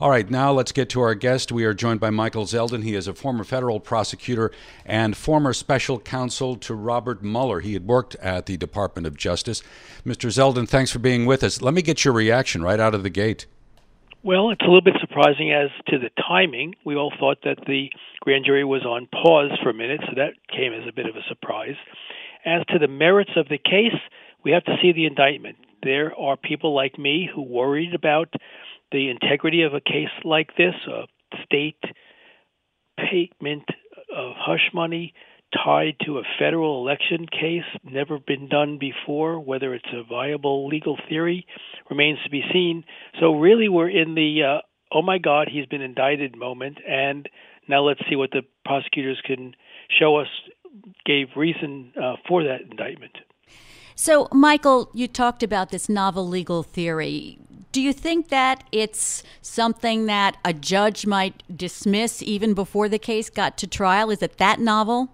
All right, now let's get to our guest. We are joined by Michael Zeldin. He is a former federal prosecutor and former special counsel to Robert Mueller. He had worked at the Department of Justice. Mr. Zeldin, thanks for being with us. Let me get your reaction right out of the gate. Well, it's a little bit surprising as to the timing. We all thought that the grand jury was on pause for a minute, so that came as a bit of a surprise. As to the merits of the case, we have to see the indictment. There are people like me who worried about the integrity of a case like this, a state payment of hush money tied to a federal election case, never been done before. Whether it's a viable legal theory remains to be seen. So, really, we're in the uh, oh my God, he's been indicted moment, and now let's see what the prosecutors can show us gave reason uh, for that indictment. So, Michael, you talked about this novel legal theory. Do you think that it's something that a judge might dismiss even before the case got to trial? Is it that novel?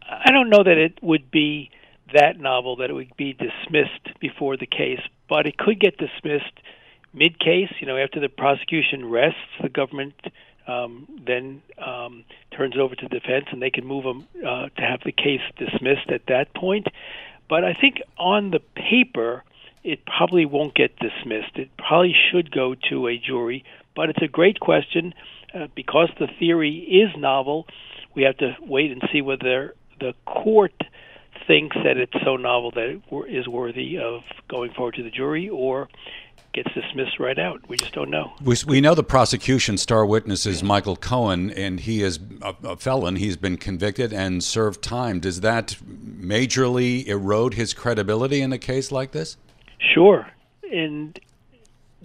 I don't know that it would be that novel that it would be dismissed before the case, but it could get dismissed mid case. You know, after the prosecution rests, the government um, then um, turns it over to defense, and they can move them uh, to have the case dismissed at that point. But I think on the paper, it probably won't get dismissed. It probably should go to a jury. But it's a great question uh, because the theory is novel. We have to wait and see whether the court thinks that it's so novel that it is worthy of going forward to the jury or gets dismissed right out. We just don't know. We, we know the prosecution star witness is Michael Cohen, and he is a, a, felon. He's been convicted and served time. Does that majorly erode his credibility in a case like this? Sure. And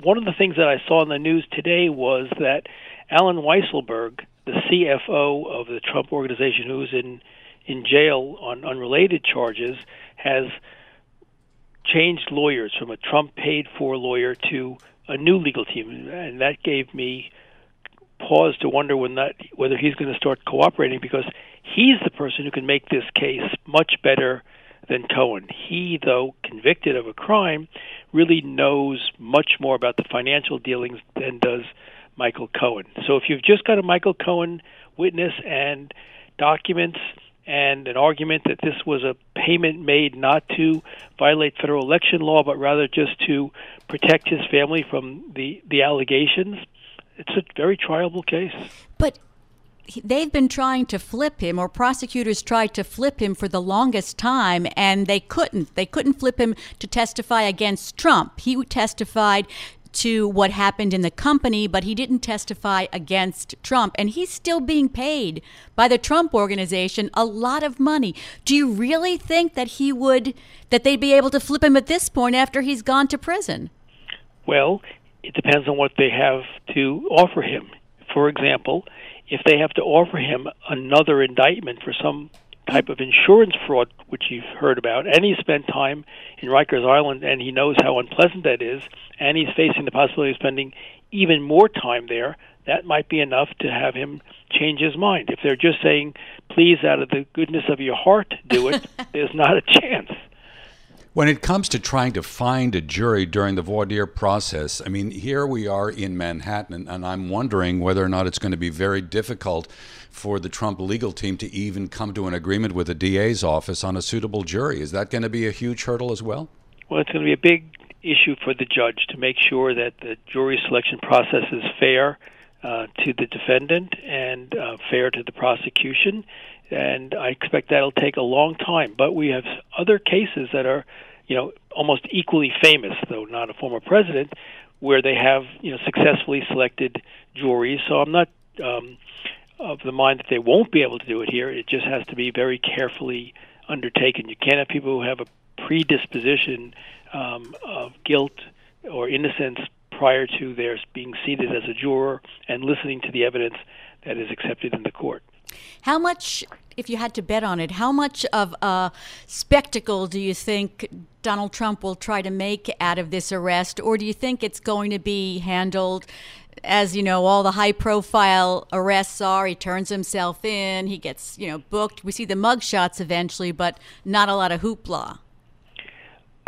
one of the things that I saw in the news today was that Allen Weisselberg, the CFO of the Trump organization, who's in in jail on unrelated charges, has changed lawyers from a Trump paid for lawyer to a new legal team, and that gave me pause to wonder when that whether he's going to start cooperating because he's the person who can make this case much better than Cohen. He, though convicted of a crime, really knows much more about the financial dealings than does Michael Cohen. So if you've just got a Michael Cohen witness and documents and an argument that this was a payment made not to violate federal election law, but rather just to protect his family from the, the allegations. It's a very triable case. But they've been trying to flip him or prosecutors tried to flip him for the longest time and they couldn't they couldn't flip him to testify against Trump he testified to what happened in the company, but he didn't testify against Trump. And he's still being paid by the Trump organization a lot of money. Do you really think that he would, that they'd be able to flip him at this point after he's gone to prison? Well, it depends on what they have to offer him. For example, if they have to offer him another indictment for some type of insurance fraud, which you've heard about, and he spent time in Rikers Island, and he knows how unpleasant that is, and he's facing the possibility of spending even more time there, that might be enough to have him change his mind. If they're just saying, please, out of the goodness of your heart, do it, there's not a chance. When it comes to trying to find a jury during the voir dire process, I mean, here we are in Manhattan, and I'm wondering whether or not it's going to be very difficult for the Trump legal team to even come to an agreement with the DA's office on a suitable jury. Is that going to be a huge hurdle as well? Well, it's going to be a big issue for the judge to make sure that the jury selection process is fair uh, to the defendant and uh, fair to the prosecution and I expect that'll take a long time. But we have other cases that are, you know, almost equally famous, though not a former president, where they have, you know, successfully selected juries. So I'm not um, of the mind that they won't be able to do it here. It just has to be very carefully undertaken. You can't have people who have a predisposition um, of guilt or innocence prior to their being seated as a juror and listening to the evidence that is accepted in the court. How much, if you had to bet on it, how much of a spectacle do you think Donald Trump will try to make out of this arrest, or do you think it's going to be handled? As you know, all the high profile arrests are, he turns himself in, he gets, you know, booked. We see the mugshots eventually, but not a lot of hoopla.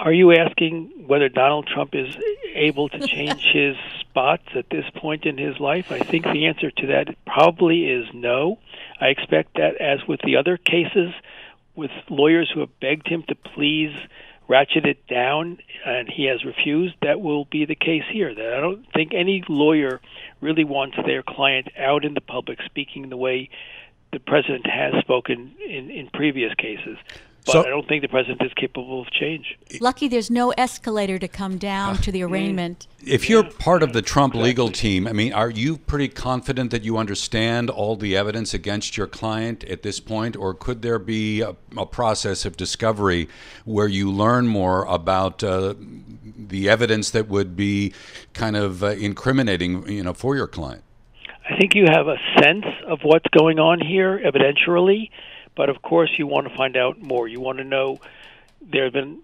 Are you asking whether Donald Trump is able to change his spots at this point in his life? I think the answer to that probably is no. I expect that, as with the other cases, with lawyers who have begged him to please ratchet it down and he has refused, that will be the case here. That I don't think any lawyer really wants their client out in the public speaking the way the president has spoken in, in previous cases. But so, I don't think the president is capable of change. Lucky there's no escalator to come down to the arraignment. If you're part of the Trump legal team, I mean, are you pretty confident that you understand all the evidence against your client at this point, or could there be a, a process of discovery where you learn more about uh, the evidence that would be kind of uh, incriminating, you know, for your client? I think you have a sense of what's going on here evidentially but of course, you want to find out more. You want to know there have been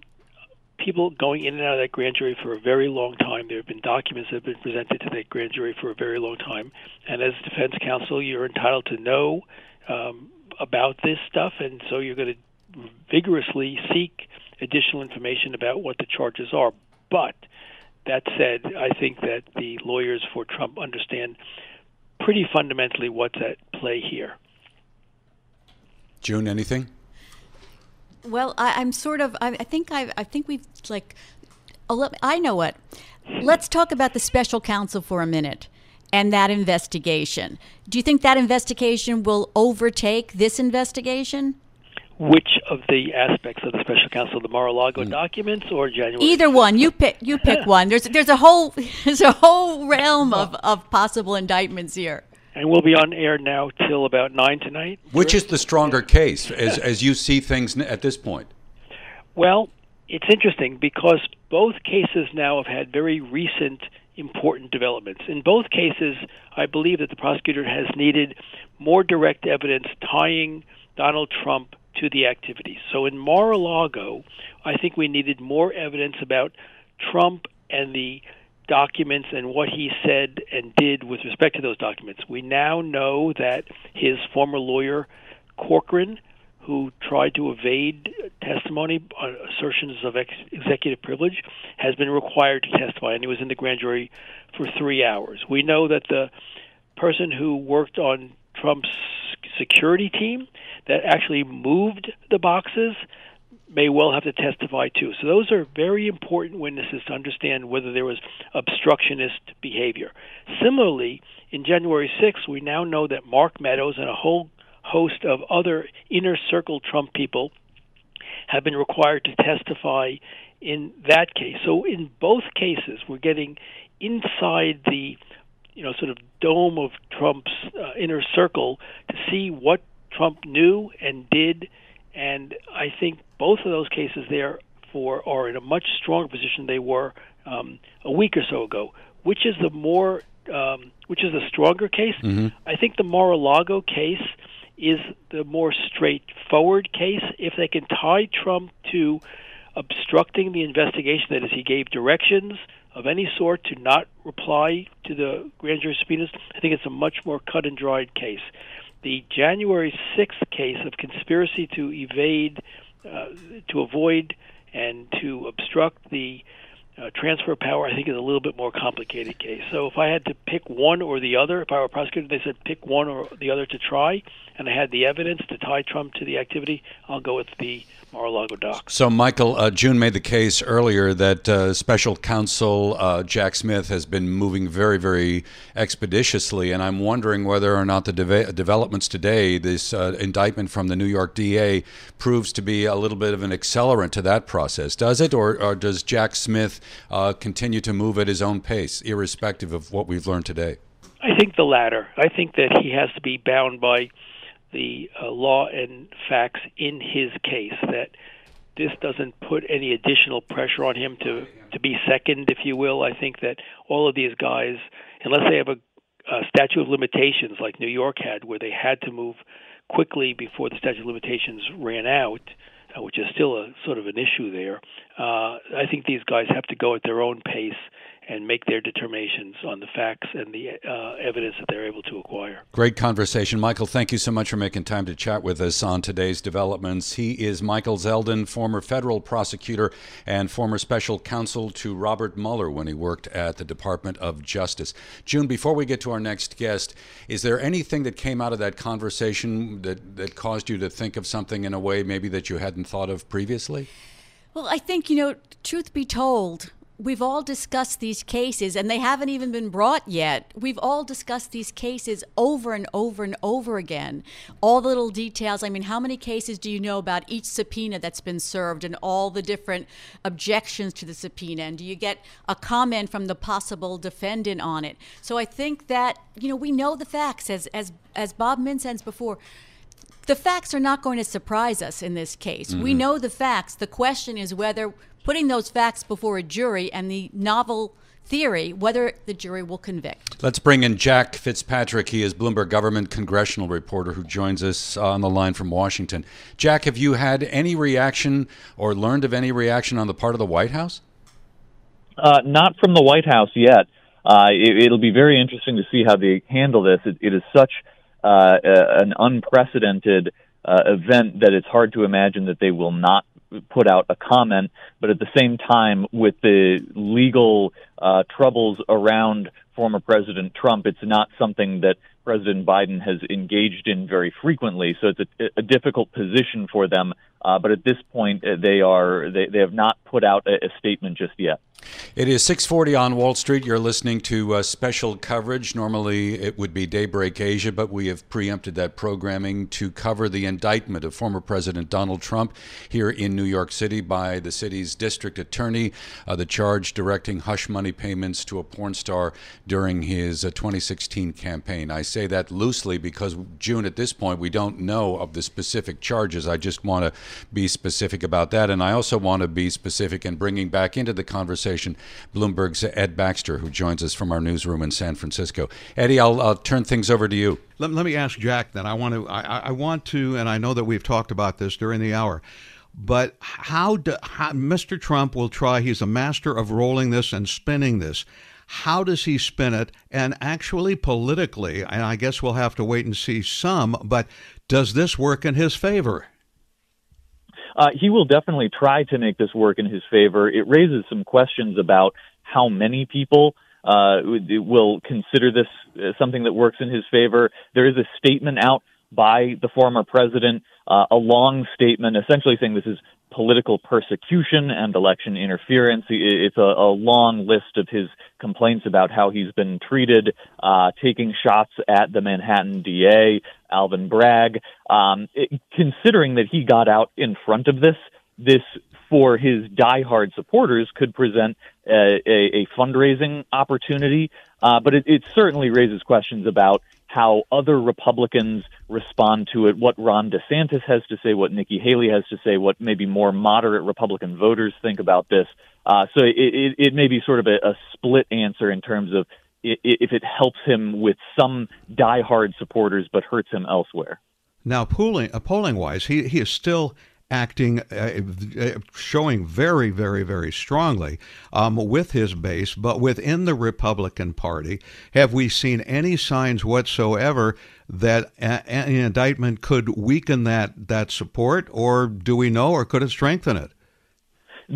people going in and out of that grand jury for a very long time. There have been documents that have been presented to that grand jury for a very long time. And as defense counsel, you're entitled to know um, about this stuff, and so you're going to vigorously seek additional information about what the charges are. But that said, I think that the lawyers for Trump understand pretty fundamentally what's at play here. June, anything? Well, I, am sort of. I, I think I. I think we've like. Oh, I know what. Let's talk about the special counsel for a minute and that investigation. Do you think that investigation will overtake this investigation? Which of the aspects of the special counsel, the Mar-a-Lago mm. documents or January? Either one. You pick. You pick one. There's there's a whole there's a whole realm of, of possible indictments here and we'll be on air now till about nine tonight. Which is the stronger case, as as you see things at this point? Well, it's interesting because both cases now have had very recent important developments. In both cases, I believe that the prosecutor has needed more direct evidence tying Donald Trump to the activities. So in Mar-a-Lago, I think we needed more evidence about Trump and the documents and what he said and did with respect to those documents. We now know that his former lawyer, Corcoran, who tried to evade testimony on assertions of ex- executive privilege, has been required to testify, and he was in the grand jury for three hours. We know that the person who worked on Trump's security team that actually moved the boxes may well have to testify too. So those are very important witnesses to understand whether there was obstructionist behavior. Similarly, in January 6th, we now know that Mark Meadows and a whole host of other inner circle Trump people have been required to testify in that case. So in both cases, we're getting inside the you know sort of dome of Trump's uh, inner circle to see what Trump knew and did and I think both of those cases there for are in a much stronger position they were um, a week or so ago. Which is the more um, which is the stronger case? Mm-hmm. I think the Mar-a-Lago case is the more straightforward case. If they can tie Trump to obstructing the investigation, that is, he gave directions of any sort to not reply to the grand jury subpoenas, I think it's a much more cut and dried case the January 6th case of conspiracy to evade, uh, to avoid, and to obstruct the uh, transfer of power, I think, is a little bit more complicated case. So if I had to pick one or the other, if I were a prosecutor, they said pick one or the other to try, and I had the evidence to tie Trump to the activity, I'll go with the Mar-a-Lago dock. So, Michael, uh, June made the case earlier that uh, Special Counsel uh, Jack Smith has been moving very, very expeditiously, and I'm wondering whether or not the de- developments today, this uh, indictment from the New York DA, proves to be a little bit of an accelerant to that process. Does it, or, or does Jack Smith uh, continue to move at his own pace, irrespective of what we've learned today? I think the latter. I think that he has to be bound by the uh, law and facts in his case that this doesn't put any additional pressure on him to to be second, if you will. I think that all of these guys, unless they have a, a statute of limitations like New York had, where they had to move quickly before the statute of limitations ran out, uh, which is still a sort of an issue there. Uh, I think these guys have to go at their own pace and make their determinations on the facts and the uh, evidence that they're able to acquire. Great conversation. Michael, thank you so much for making time to chat with us on today's developments. He is Michael Zeldin, former federal prosecutor and former special counsel to Robert Mueller when he worked at the Department of Justice. June, before we get to our next guest, is there anything that came out of that conversation that, that caused you to think of something in a way maybe that you hadn't thought of previously? Well, I think, you know, truth be told, we've all discussed these cases and they haven't even been brought yet. We've all discussed these cases over and over and over again. All the little details. I mean, how many cases do you know about each subpoena that's been served and all the different objections to the subpoena? And do you get a comment from the possible defendant on it? So I think that, you know, we know the facts as as as Bob said before the facts are not going to surprise us in this case. Mm-hmm. We know the facts. The question is whether putting those facts before a jury and the novel theory whether the jury will convict. Let's bring in Jack Fitzpatrick. He is Bloomberg government congressional reporter who joins us on the line from Washington. Jack, have you had any reaction or learned of any reaction on the part of the White House? Uh, not from the White House yet. Uh, it, will be very interesting to see how they handle this. it, it is such uh, an unprecedented uh, event that it's hard to imagine that they will not put out a comment. But at the same time, with the legal uh, troubles around former President Trump, it's not something that President Biden has engaged in very frequently. So it's a, a difficult position for them. Uh, but at this point, uh, they are they, they have not put out a, a statement just yet. It is 6:40 on Wall Street. You're listening to uh, special coverage. Normally it would be Daybreak Asia, but we have preempted that programming to cover the indictment of former President Donald Trump here in New York City by the city's district attorney. Uh, the charge directing hush money payments to a porn star during his uh, 2016 campaign. I say that loosely because June at this point we don't know of the specific charges. I just want to be specific about that, and I also want to be specific in bringing back into the conversation conversation Bloomberg's Ed Baxter, who joins us from our newsroom in San Francisco. Eddie, I'll, I'll turn things over to you. Let, let me ask Jack then. I want to, I, I want to, and I know that we've talked about this during the hour. But how, do, how Mr. Trump will try? He's a master of rolling this and spinning this how does he spin it? And actually, politically, and I guess we'll have to wait and see some, but does this work in his favor? Uh, he will definitely try to make this work in his favor. It raises some questions about how many people uh, will consider this uh, something that works in his favor. There is a statement out by the former president, uh, a long statement essentially saying this is political persecution and election interference. It's a, a long list of his complaints about how he's been treated, uh, taking shots at the Manhattan DA, Alvin Bragg. Um, it, considering that he got out in front of this, this for his diehard supporters could present a, a, a fundraising opportunity, uh, but it, it certainly raises questions about how other Republicans respond to it, what Ron DeSantis has to say, what Nikki Haley has to say, what maybe more moderate Republican voters think about this. Uh, so it, it, it, may be sort of a, a split answer in terms of if it helps him with some diehard supporters but hurts him elsewhere. Now, polling, uh, polling wise, he, he is still acting, uh, uh, showing very, very, very strongly um, with his base, but within the Republican Party, have we seen any signs whatsoever that a- an indictment could weaken that that support, or do we know, or could it strengthen it?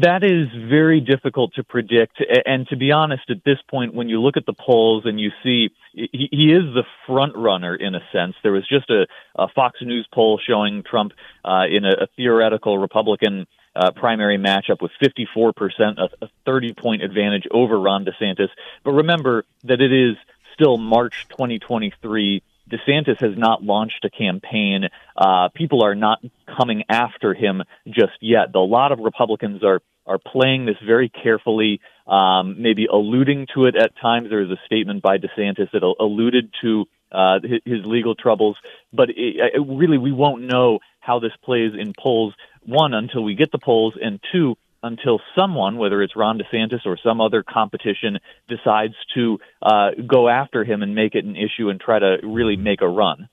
That is very difficult to predict. And to be honest, at this point, when you look at the polls and you see he, is the front runner in a sense, there was just a, a Fox News poll showing Trump uh, in a, a theoretical Republican uh, primary matchup with 54%, a, a 30 point advantage over Ron DeSantis. But remember that it is still March 2023 DeSantis has not launched a campaign. Uh, people are not coming after him just yet. A lot of Republicans are are playing this very carefully, um, maybe alluding to it at times. There was a statement by DeSantis that alluded to uh, his legal troubles, but it, it really we won't know how this plays in polls. One until we get the polls, and two until someone, whether it's Ron DeSantis or some other competition, decides to uh, go after him and make it an issue and try to really make a run.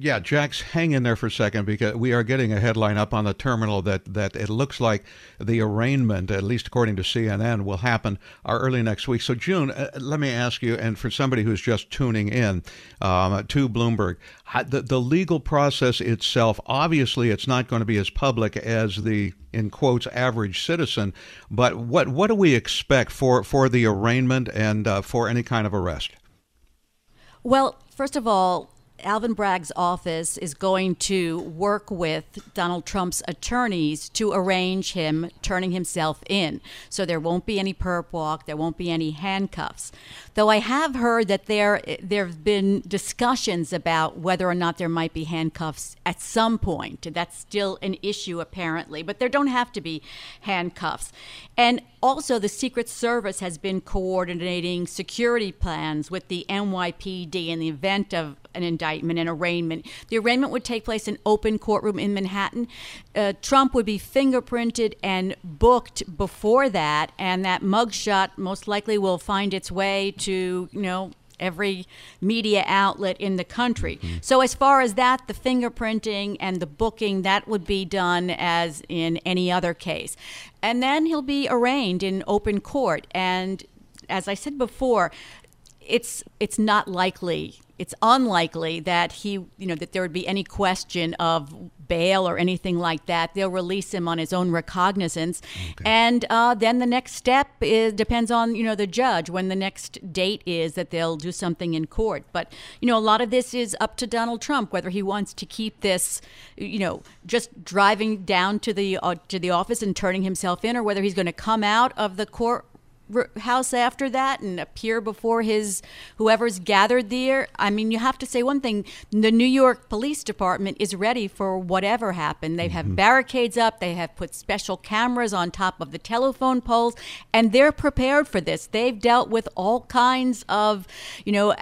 Yeah, Jack's hang in there for a second because we are getting a headline up on the terminal that, that it looks like the arraignment, at least according to CNN, will happen uh, early next week. So, June, uh, let me ask you, and for somebody who's just tuning in um, to Bloomberg, the, the legal process itself, obviously, it's not going to be as public as the in quotes average citizen, but what what do we expect for for the arraignment and uh, for any kind of arrest? Well, first of all, Alvin Bragg's office is going to work with Donald Trump's attorneys to arrange him turning himself in. So there won't be any perp walk, there won't be any handcuffs. Though I have heard that there there have been discussions about whether or not there might be handcuffs at some point. That's still an issue apparently, but there don't have to be handcuffs. And also, the Secret Service has been coordinating security plans with the NYPD in the event of an indictment and arraignment. The arraignment would take place in open courtroom in Manhattan. Uh, Trump would be fingerprinted and booked before that, and that mugshot most likely will find its way to, you know, every media outlet in the country. Mm-hmm. So, as far as that, the fingerprinting and the booking, that would be done as in any other case. And then he'll be arraigned in open court. And as I said before, it's it's not likely it's unlikely that he, you know, that there would be any question of bail or anything like that. They'll release him on his own recognizance, okay. and uh, then the next step is depends on you know the judge when the next date is that they'll do something in court. But you know, a lot of this is up to Donald Trump whether he wants to keep this, you know, just driving down to the uh, to the office and turning himself in, or whether he's going to come out of the court house after that and appear before his whoever's gathered there. I mean, you have to say one thing: the New York Police Department is ready for whatever happened. They have mm-hmm. barricades up. They have put special cameras on top of the telephone poles, and they're prepared for this. They've dealt with all kinds of, you know.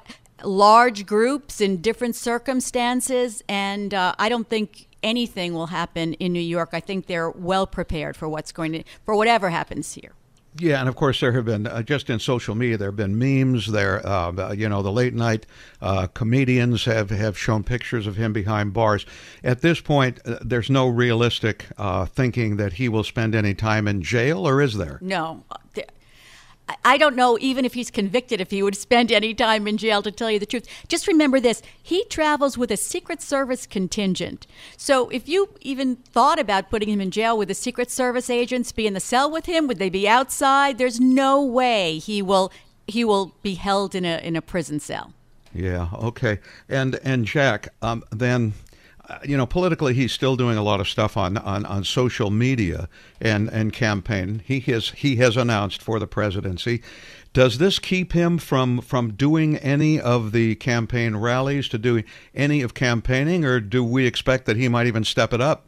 Large groups in different circumstances, and uh, I don't think anything will happen in New York. I think they're well prepared for what's going to for whatever happens here. Yeah, and of course there have been uh, just in social media there have been memes. There, uh, you know, the late night uh, comedians have have shown pictures of him behind bars. At this point, uh, there's no realistic uh, thinking that he will spend any time in jail, or is there? No, I don't know even if he's convicted if he would spend any time in jail to tell you the truth. Just remember this he travels with a Secret Service contingent. So if you even thought about putting him in jail with the Secret Service agents be in the cell with him, would they be outside? There's no way he will he will be held in a in a prison cell. Yeah, okay. And and Jack, um, then you know, politically, he's still doing a lot of stuff on, on, on social media and, and campaign. He has he has announced for the presidency. Does this keep him from from doing any of the campaign rallies, to do any of campaigning, or do we expect that he might even step it up?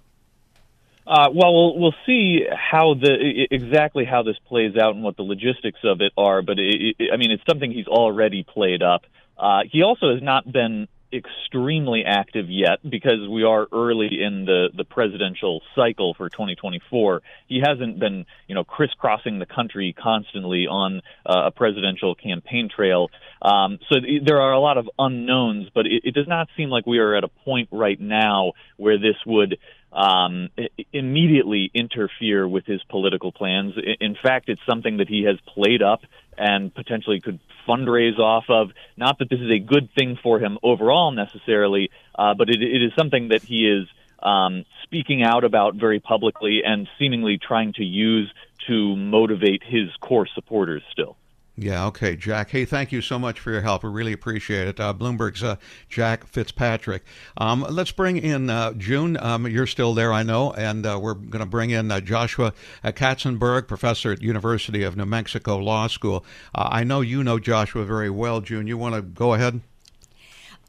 Uh, well, well, we'll see how the exactly how this plays out and what the logistics of it are. But it, it, I mean, it's something he's already played up. Uh, he also has not been extremely active yet because we are early in the the presidential cycle for 2024. He hasn't been, you know, crisscrossing the country constantly on uh, a presidential campaign trail. Um, so th- there are a lot of unknowns, but it, it does not seem like we are at a point right now where this would um, immediately interfere with his political plans. In fact, it's something that he has played up and potentially could fundraise off of. Not that this is a good thing for him overall necessarily, uh, but it, it is something that he is um, speaking out about very publicly and seemingly trying to use to motivate his core supporters still. Yeah, okay, Jack. Hey, thank you so much for your help. We really appreciate it. Uh, Bloomberg's uh, Jack Fitzpatrick. Um, let's bring in uh, June. Um, you're still there, I know, and uh, we're going to bring in uh, Joshua uh, Kastenberg, professor at University of New Mexico Law School. I know you know Joshua very well, June. You want to go ahead?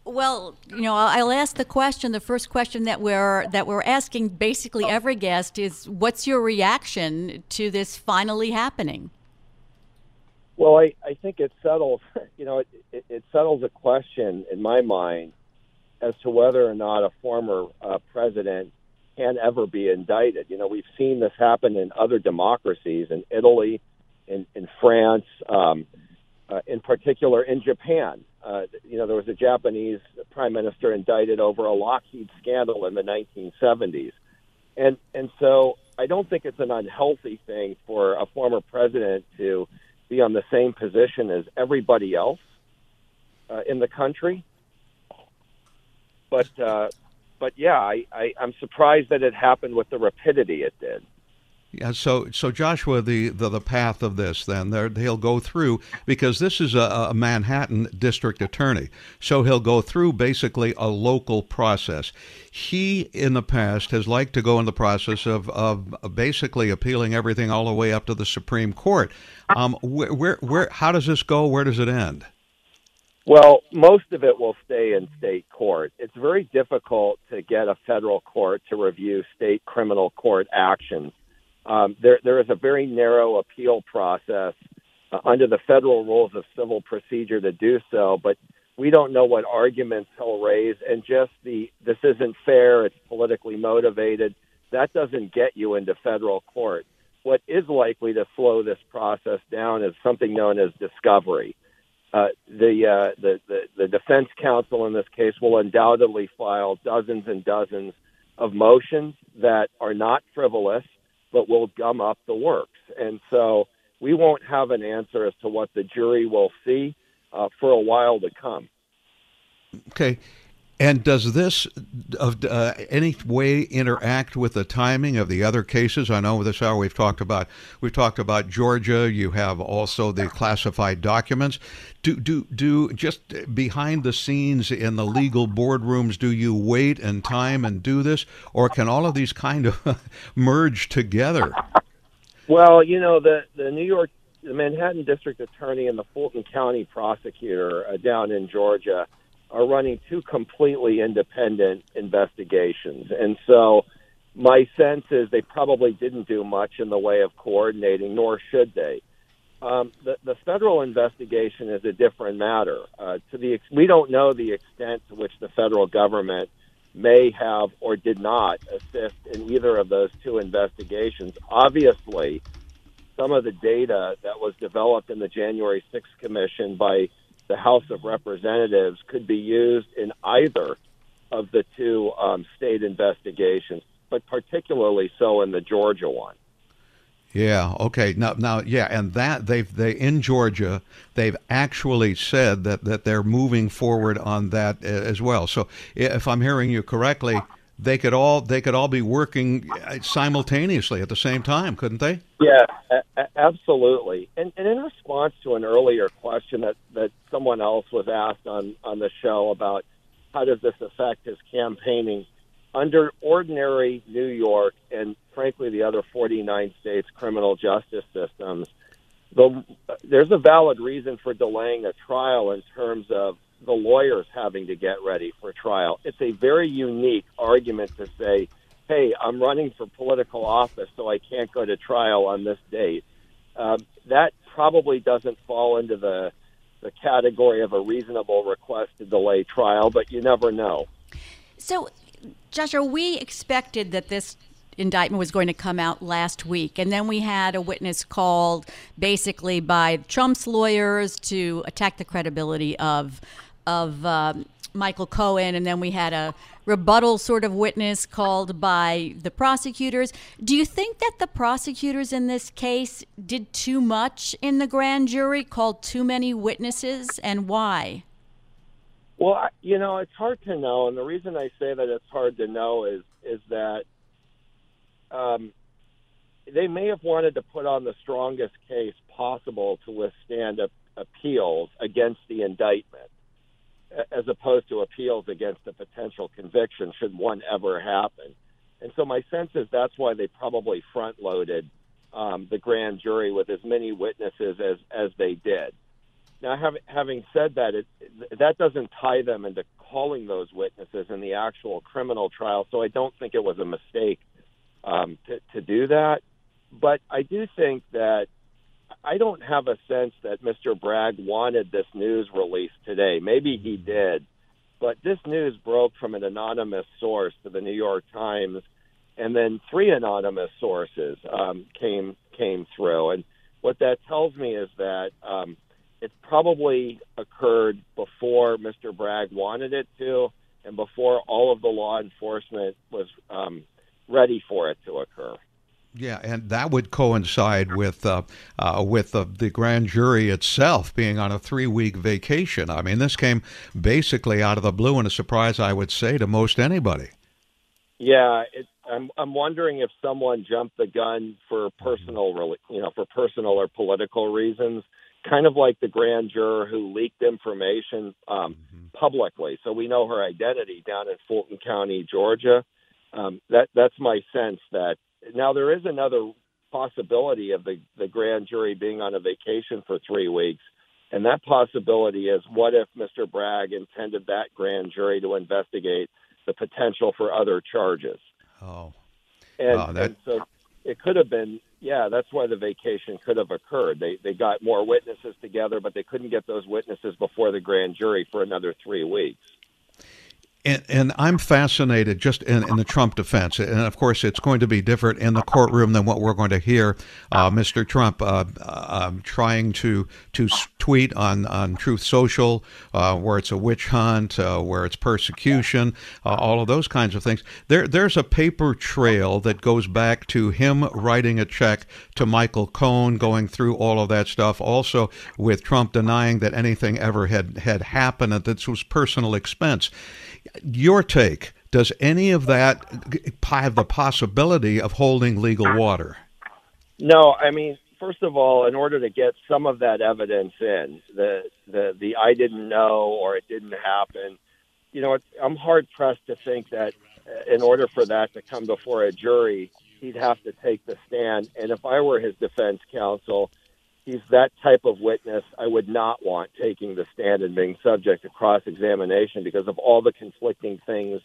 Well, you know, I'll ask the question. The first question that we're that we're asking basically every guest is, "What's your reaction to this finally happening?" Well, I, I think it settles, you know, it, it, it settles a question in my mind as to whether or not a former uh, president can ever be indicted. You know, we've seen this happen in other democracies, in Italy, in, in France, um, uh, in particular in Japan. Uh, you know, there was a Japanese prime minister indicted over a Lockheed scandal in the 1970s. And and so I don't think it's an unhealthy thing for a former president to be on the same position as everybody else uh, in the country. But uh, but yeah, I, I, I'm surprised that it happened with the rapidity it did. Yeah, so so Joshua, the, the, the path of this, then there, he'll go through because this is a, a, Manhattan district attorney, so he'll go through basically a local process. He, in the past, has liked to go in the process of of basically appealing everything all the way up to the Supreme Court. Um, where, where where how does this go? Where does it end? Well, most of it will stay in state court. It's very difficult to get a federal court to review state criminal court actions um, there, there is a very narrow appeal process uh, under the federal rules of civil procedure to do so, but we don't know what arguments he'll raise, and just the this isn't fair, it's politically motivated. That doesn't get you into federal court. What is likely to slow this process down is something known as discovery. Uh, the, uh, the the the defense counsel in this case will undoubtedly file dozens and dozens of motions that are not frivolous but will gum up the works. And so we won't have an answer as to what the jury will see uh, for a while to come. Okay. And does this uh, any way interact with the timing of the other cases? I know this hour we've talked about we've talked about Georgia. You have also the classified documents. Do do do just behind the scenes in the legal boardrooms? Do you wait and time and do this, or can all of these kind of merge together? Well, you know the the New York, the Manhattan District Attorney and the Fulton County Prosecutor uh, down in Georgia are running two completely independent investigations. And so my sense is they probably didn't do much in the way of coordinating, nor should they. Um, the, the federal investigation is a different matter. Uh, to the we don't know the extent to which the federal government may have or did not assist in either of those two investigations. Obviously, some of the data that was developed in the January 6th Commission by the House of Representatives could be used in either of the two um, state investigations, but particularly so in the Georgia one. Yeah. Okay. Now, now, yeah, and that they've they in Georgia they've actually said that that they're moving forward on that uh, as well. So, if I'm hearing you correctly, they could all they could all be working uh, simultaneously at the same time, couldn't they? Yeah, a- absolutely. And, and in response to an earlier question that that someone else was asked on on the show about how does this affect his campaigning under ordinary New York and frankly the other 49 states criminal justice systems, the, there's a valid reason for delaying a trial in terms of the lawyers having to get ready for trial. It's a very unique argument to say, hey, I'm running for political office, so I can't go to trial on this date. Um, that probably doesn't fall into the the category of a reasonable request to delay trial, but you never know. So, Joshua, we expected that this indictment was going to come out last week. And then we had a witness called basically by Trump's lawyers to attack the credibility of of um, Michael Cohen, and then we had a rebuttal sort of witness called by the prosecutors. Do you think that the prosecutors in this case did too much in the grand jury, called too many witnesses, and why? Well, you know, it's hard to know, and the reason I say that it's hard to know is is that um, they may have wanted to put on the strongest case possible to withstand a, appeals against the indictment as opposed to appeals against a potential conviction should one ever happen. And so my sense is that's why they probably front loaded um, the grand jury with as many witnesses as, as they did. Now, having, having said that, it, that doesn't tie them into calling those witnesses in the actual criminal trial. So I don't think it was a mistake um, to, to do that. But I do think that I don't have a sense that Mr. Bragg wanted this news release today. Maybe he did, but this news broke from an anonymous source to the New York Times, and then three anonymous sources um, came came through. And what that tells me is that um, It's probably occurred before Mr. Bragg wanted it to, and before all of the law enforcement was um, ready for it to occur. Yeah, and that would coincide with uh, uh, with uh, the grand jury itself being on a three week vacation. I mean, this came basically out of the blue and a surprise, I would say, to most anybody. Yeah, it, I'm I'm wondering if someone jumped the gun for personal, you know, for personal or political reasons, kind of like the grand juror who leaked information um, mm-hmm. publicly, so we know her identity down in Fulton County, Georgia. Um, that that's my sense that now there is another possibility of the the grand jury being on a vacation for three weeks, and that possibility is what if Mr. Bragg intended that grand jury to investigate the potential for other charges? Oh, and, oh, that... and so it could have been yeah that's why the vacation could have occurred they they got more witnesses together but they couldn't get those witnesses before the grand jury for another three weeks and, and, I'm fascinated just in, in, the Trump defense. And of course, it's going to be different in the courtroom than what we're going to hear uh, Mr. Trump uh, uh, um, trying to to tweet on, on Truth Social, uh, where it's a witch hunt, uh, where it's persecution, uh, all of those kinds of things. There, there's a paper trail that goes back to him writing a check to Michael Cohen, going through all of that stuff. Also, with Trump denying that anything ever had, had happened, that this was personal expense. Your take does any of that have the possibility of holding legal water? No, I mean, first of all, in order to get some of that evidence in, the the the I didn't know or it didn't happen, you know, I'm hard pressed to think that uh, in order for that to come before a jury, he'd have to take the stand. And if I were his defense counsel, he's that type of witness I would not want taking the stand and being subject to cross examination because of all the conflicting things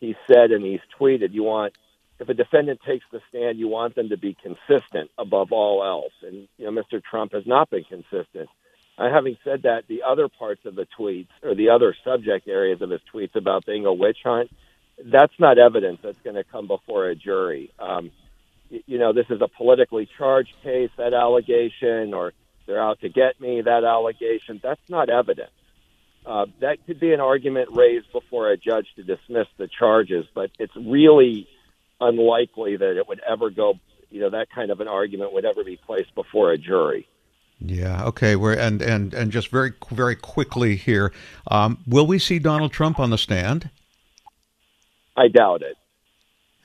he said and he's tweeted. You want if a defendant takes the stand, you want them to be consistent above all else. And you know, Mr. Trump has not been consistent. Uh, having said that, the other parts of the tweets or the other subject areas of his tweets about being a witch hunt, that's not evidence that's going to come before a jury. Um, you know, this is a politically charged case, that allegation, or they're out to get me, that allegation. That's not evidence. Uh, that could be an argument raised before a judge to dismiss the charges, but it's really unlikely that it would ever go, you know, that kind of an argument would ever be placed before a jury. Yeah. Okay. We're and and and just very very quickly here, um, will we see Donald Trump on the stand? I doubt it.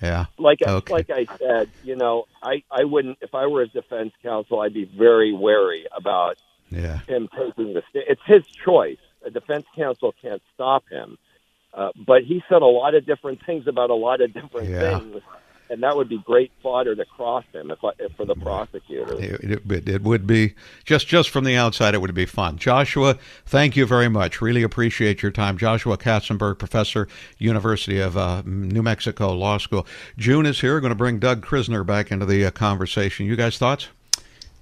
Yeah. Like okay. like I said, you know, I I wouldn't if I were his defense counsel, I'd be very wary about yeah. him taking the stand. It's his choice. A defense counsel can't stop him. Uh, but he said a lot of different things about a lot of different yeah. things and that would be great fodder to cross him if, if for the prosecutor. It, it, it, would be just just from the outside. It would be fun. Joshua, thank you very much. Really appreciate your time. Joshua Kastenberg, professor, University of uh, New Mexico Law School. June is here. Going to bring Doug Krizner back into the uh, conversation. You guys thoughts?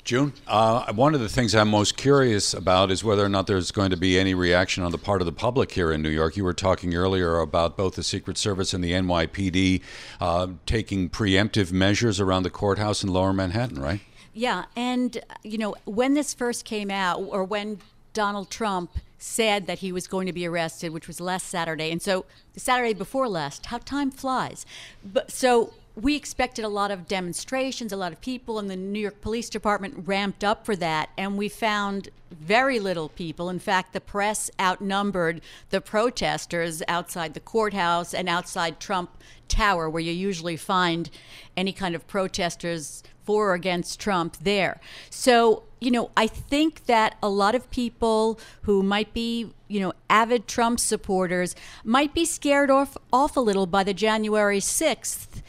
June, uh, one of the things I'm most curious about is whether or not there's going to be any reaction on the part of the public here in New York. You were talking earlier about both the Secret Service and the NYPD uh, taking preemptive measures around the courthouse in Lower Manhattan, right? Yeah, and you know when this first came out, or when Donald Trump said that he was going to be arrested, which was last Saturday, and so the Saturday before last, how time flies. But so we expected a lot of demonstrations, a lot of people, and the New York Police Department ramped up for that. And we found very little people. In fact, the press outnumbered the protesters outside the courthouse and outside Trump Tower, where you usually find any kind of protesters for or against Trump there. So, you know, I think that a lot of people who might be, you know, avid Trump supporters might be scared off, off a little by the January 6th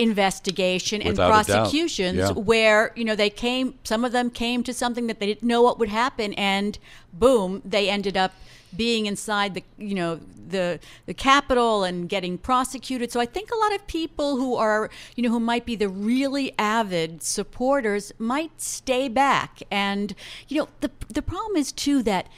investigation and Without prosecutions yeah. where you know they came some of them came to something that they didn't know what would happen and boom they ended up being inside the you know the the capitol and getting prosecuted. So i think a lot of people who are you know who might be the really avid supporters might stay back. And you know the the problem is too that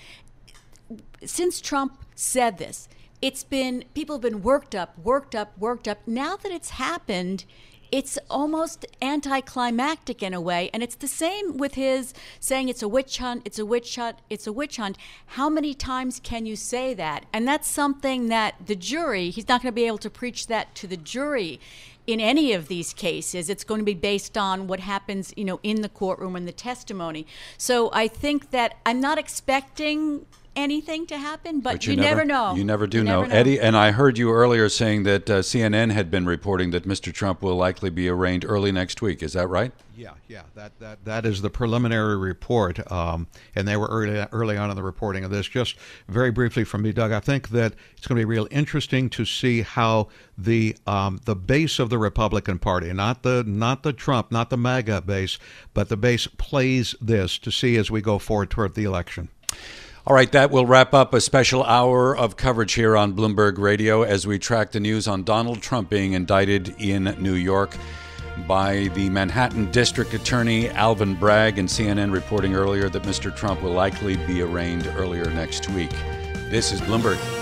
since trump said this it's been people have been worked up, worked up, worked up. Now that it's happened, it's almost anticlimactic in a way. And it's the same with his saying it's a witch hunt, it's a witch hunt, it's a witch hunt. How many times can you say that? And that's something that the jury, he's not going to be able to preach that to the jury in any of these cases it's going to be based on what happens you know in the courtroom and the testimony so i think that i'm not expecting anything to happen, but, But you, never, know. You never do You know. never Eddie, and I heard you earlier saying that uh, CNN had been reporting that Mr. Trump will likely be arraigned early next week. Is that right? Yeah, yeah, that that that is the preliminary report, um, and they were early early on in the reporting of this. Just very briefly from me, Doug, I think that it's going to be real interesting to see how the um, the base of the Republican Party, not the not the Trump, not the MAGA base, but the base plays this to see as we go forward toward the election. All right, that will wrap up a special hour of coverage here on Bloomberg Radio as we track the news on Donald Trump being indicted in New York by the Manhattan District Attorney Alvin Bragg and CNN reporting earlier that Mr. Trump will likely be arraigned earlier next week. This is Bloomberg.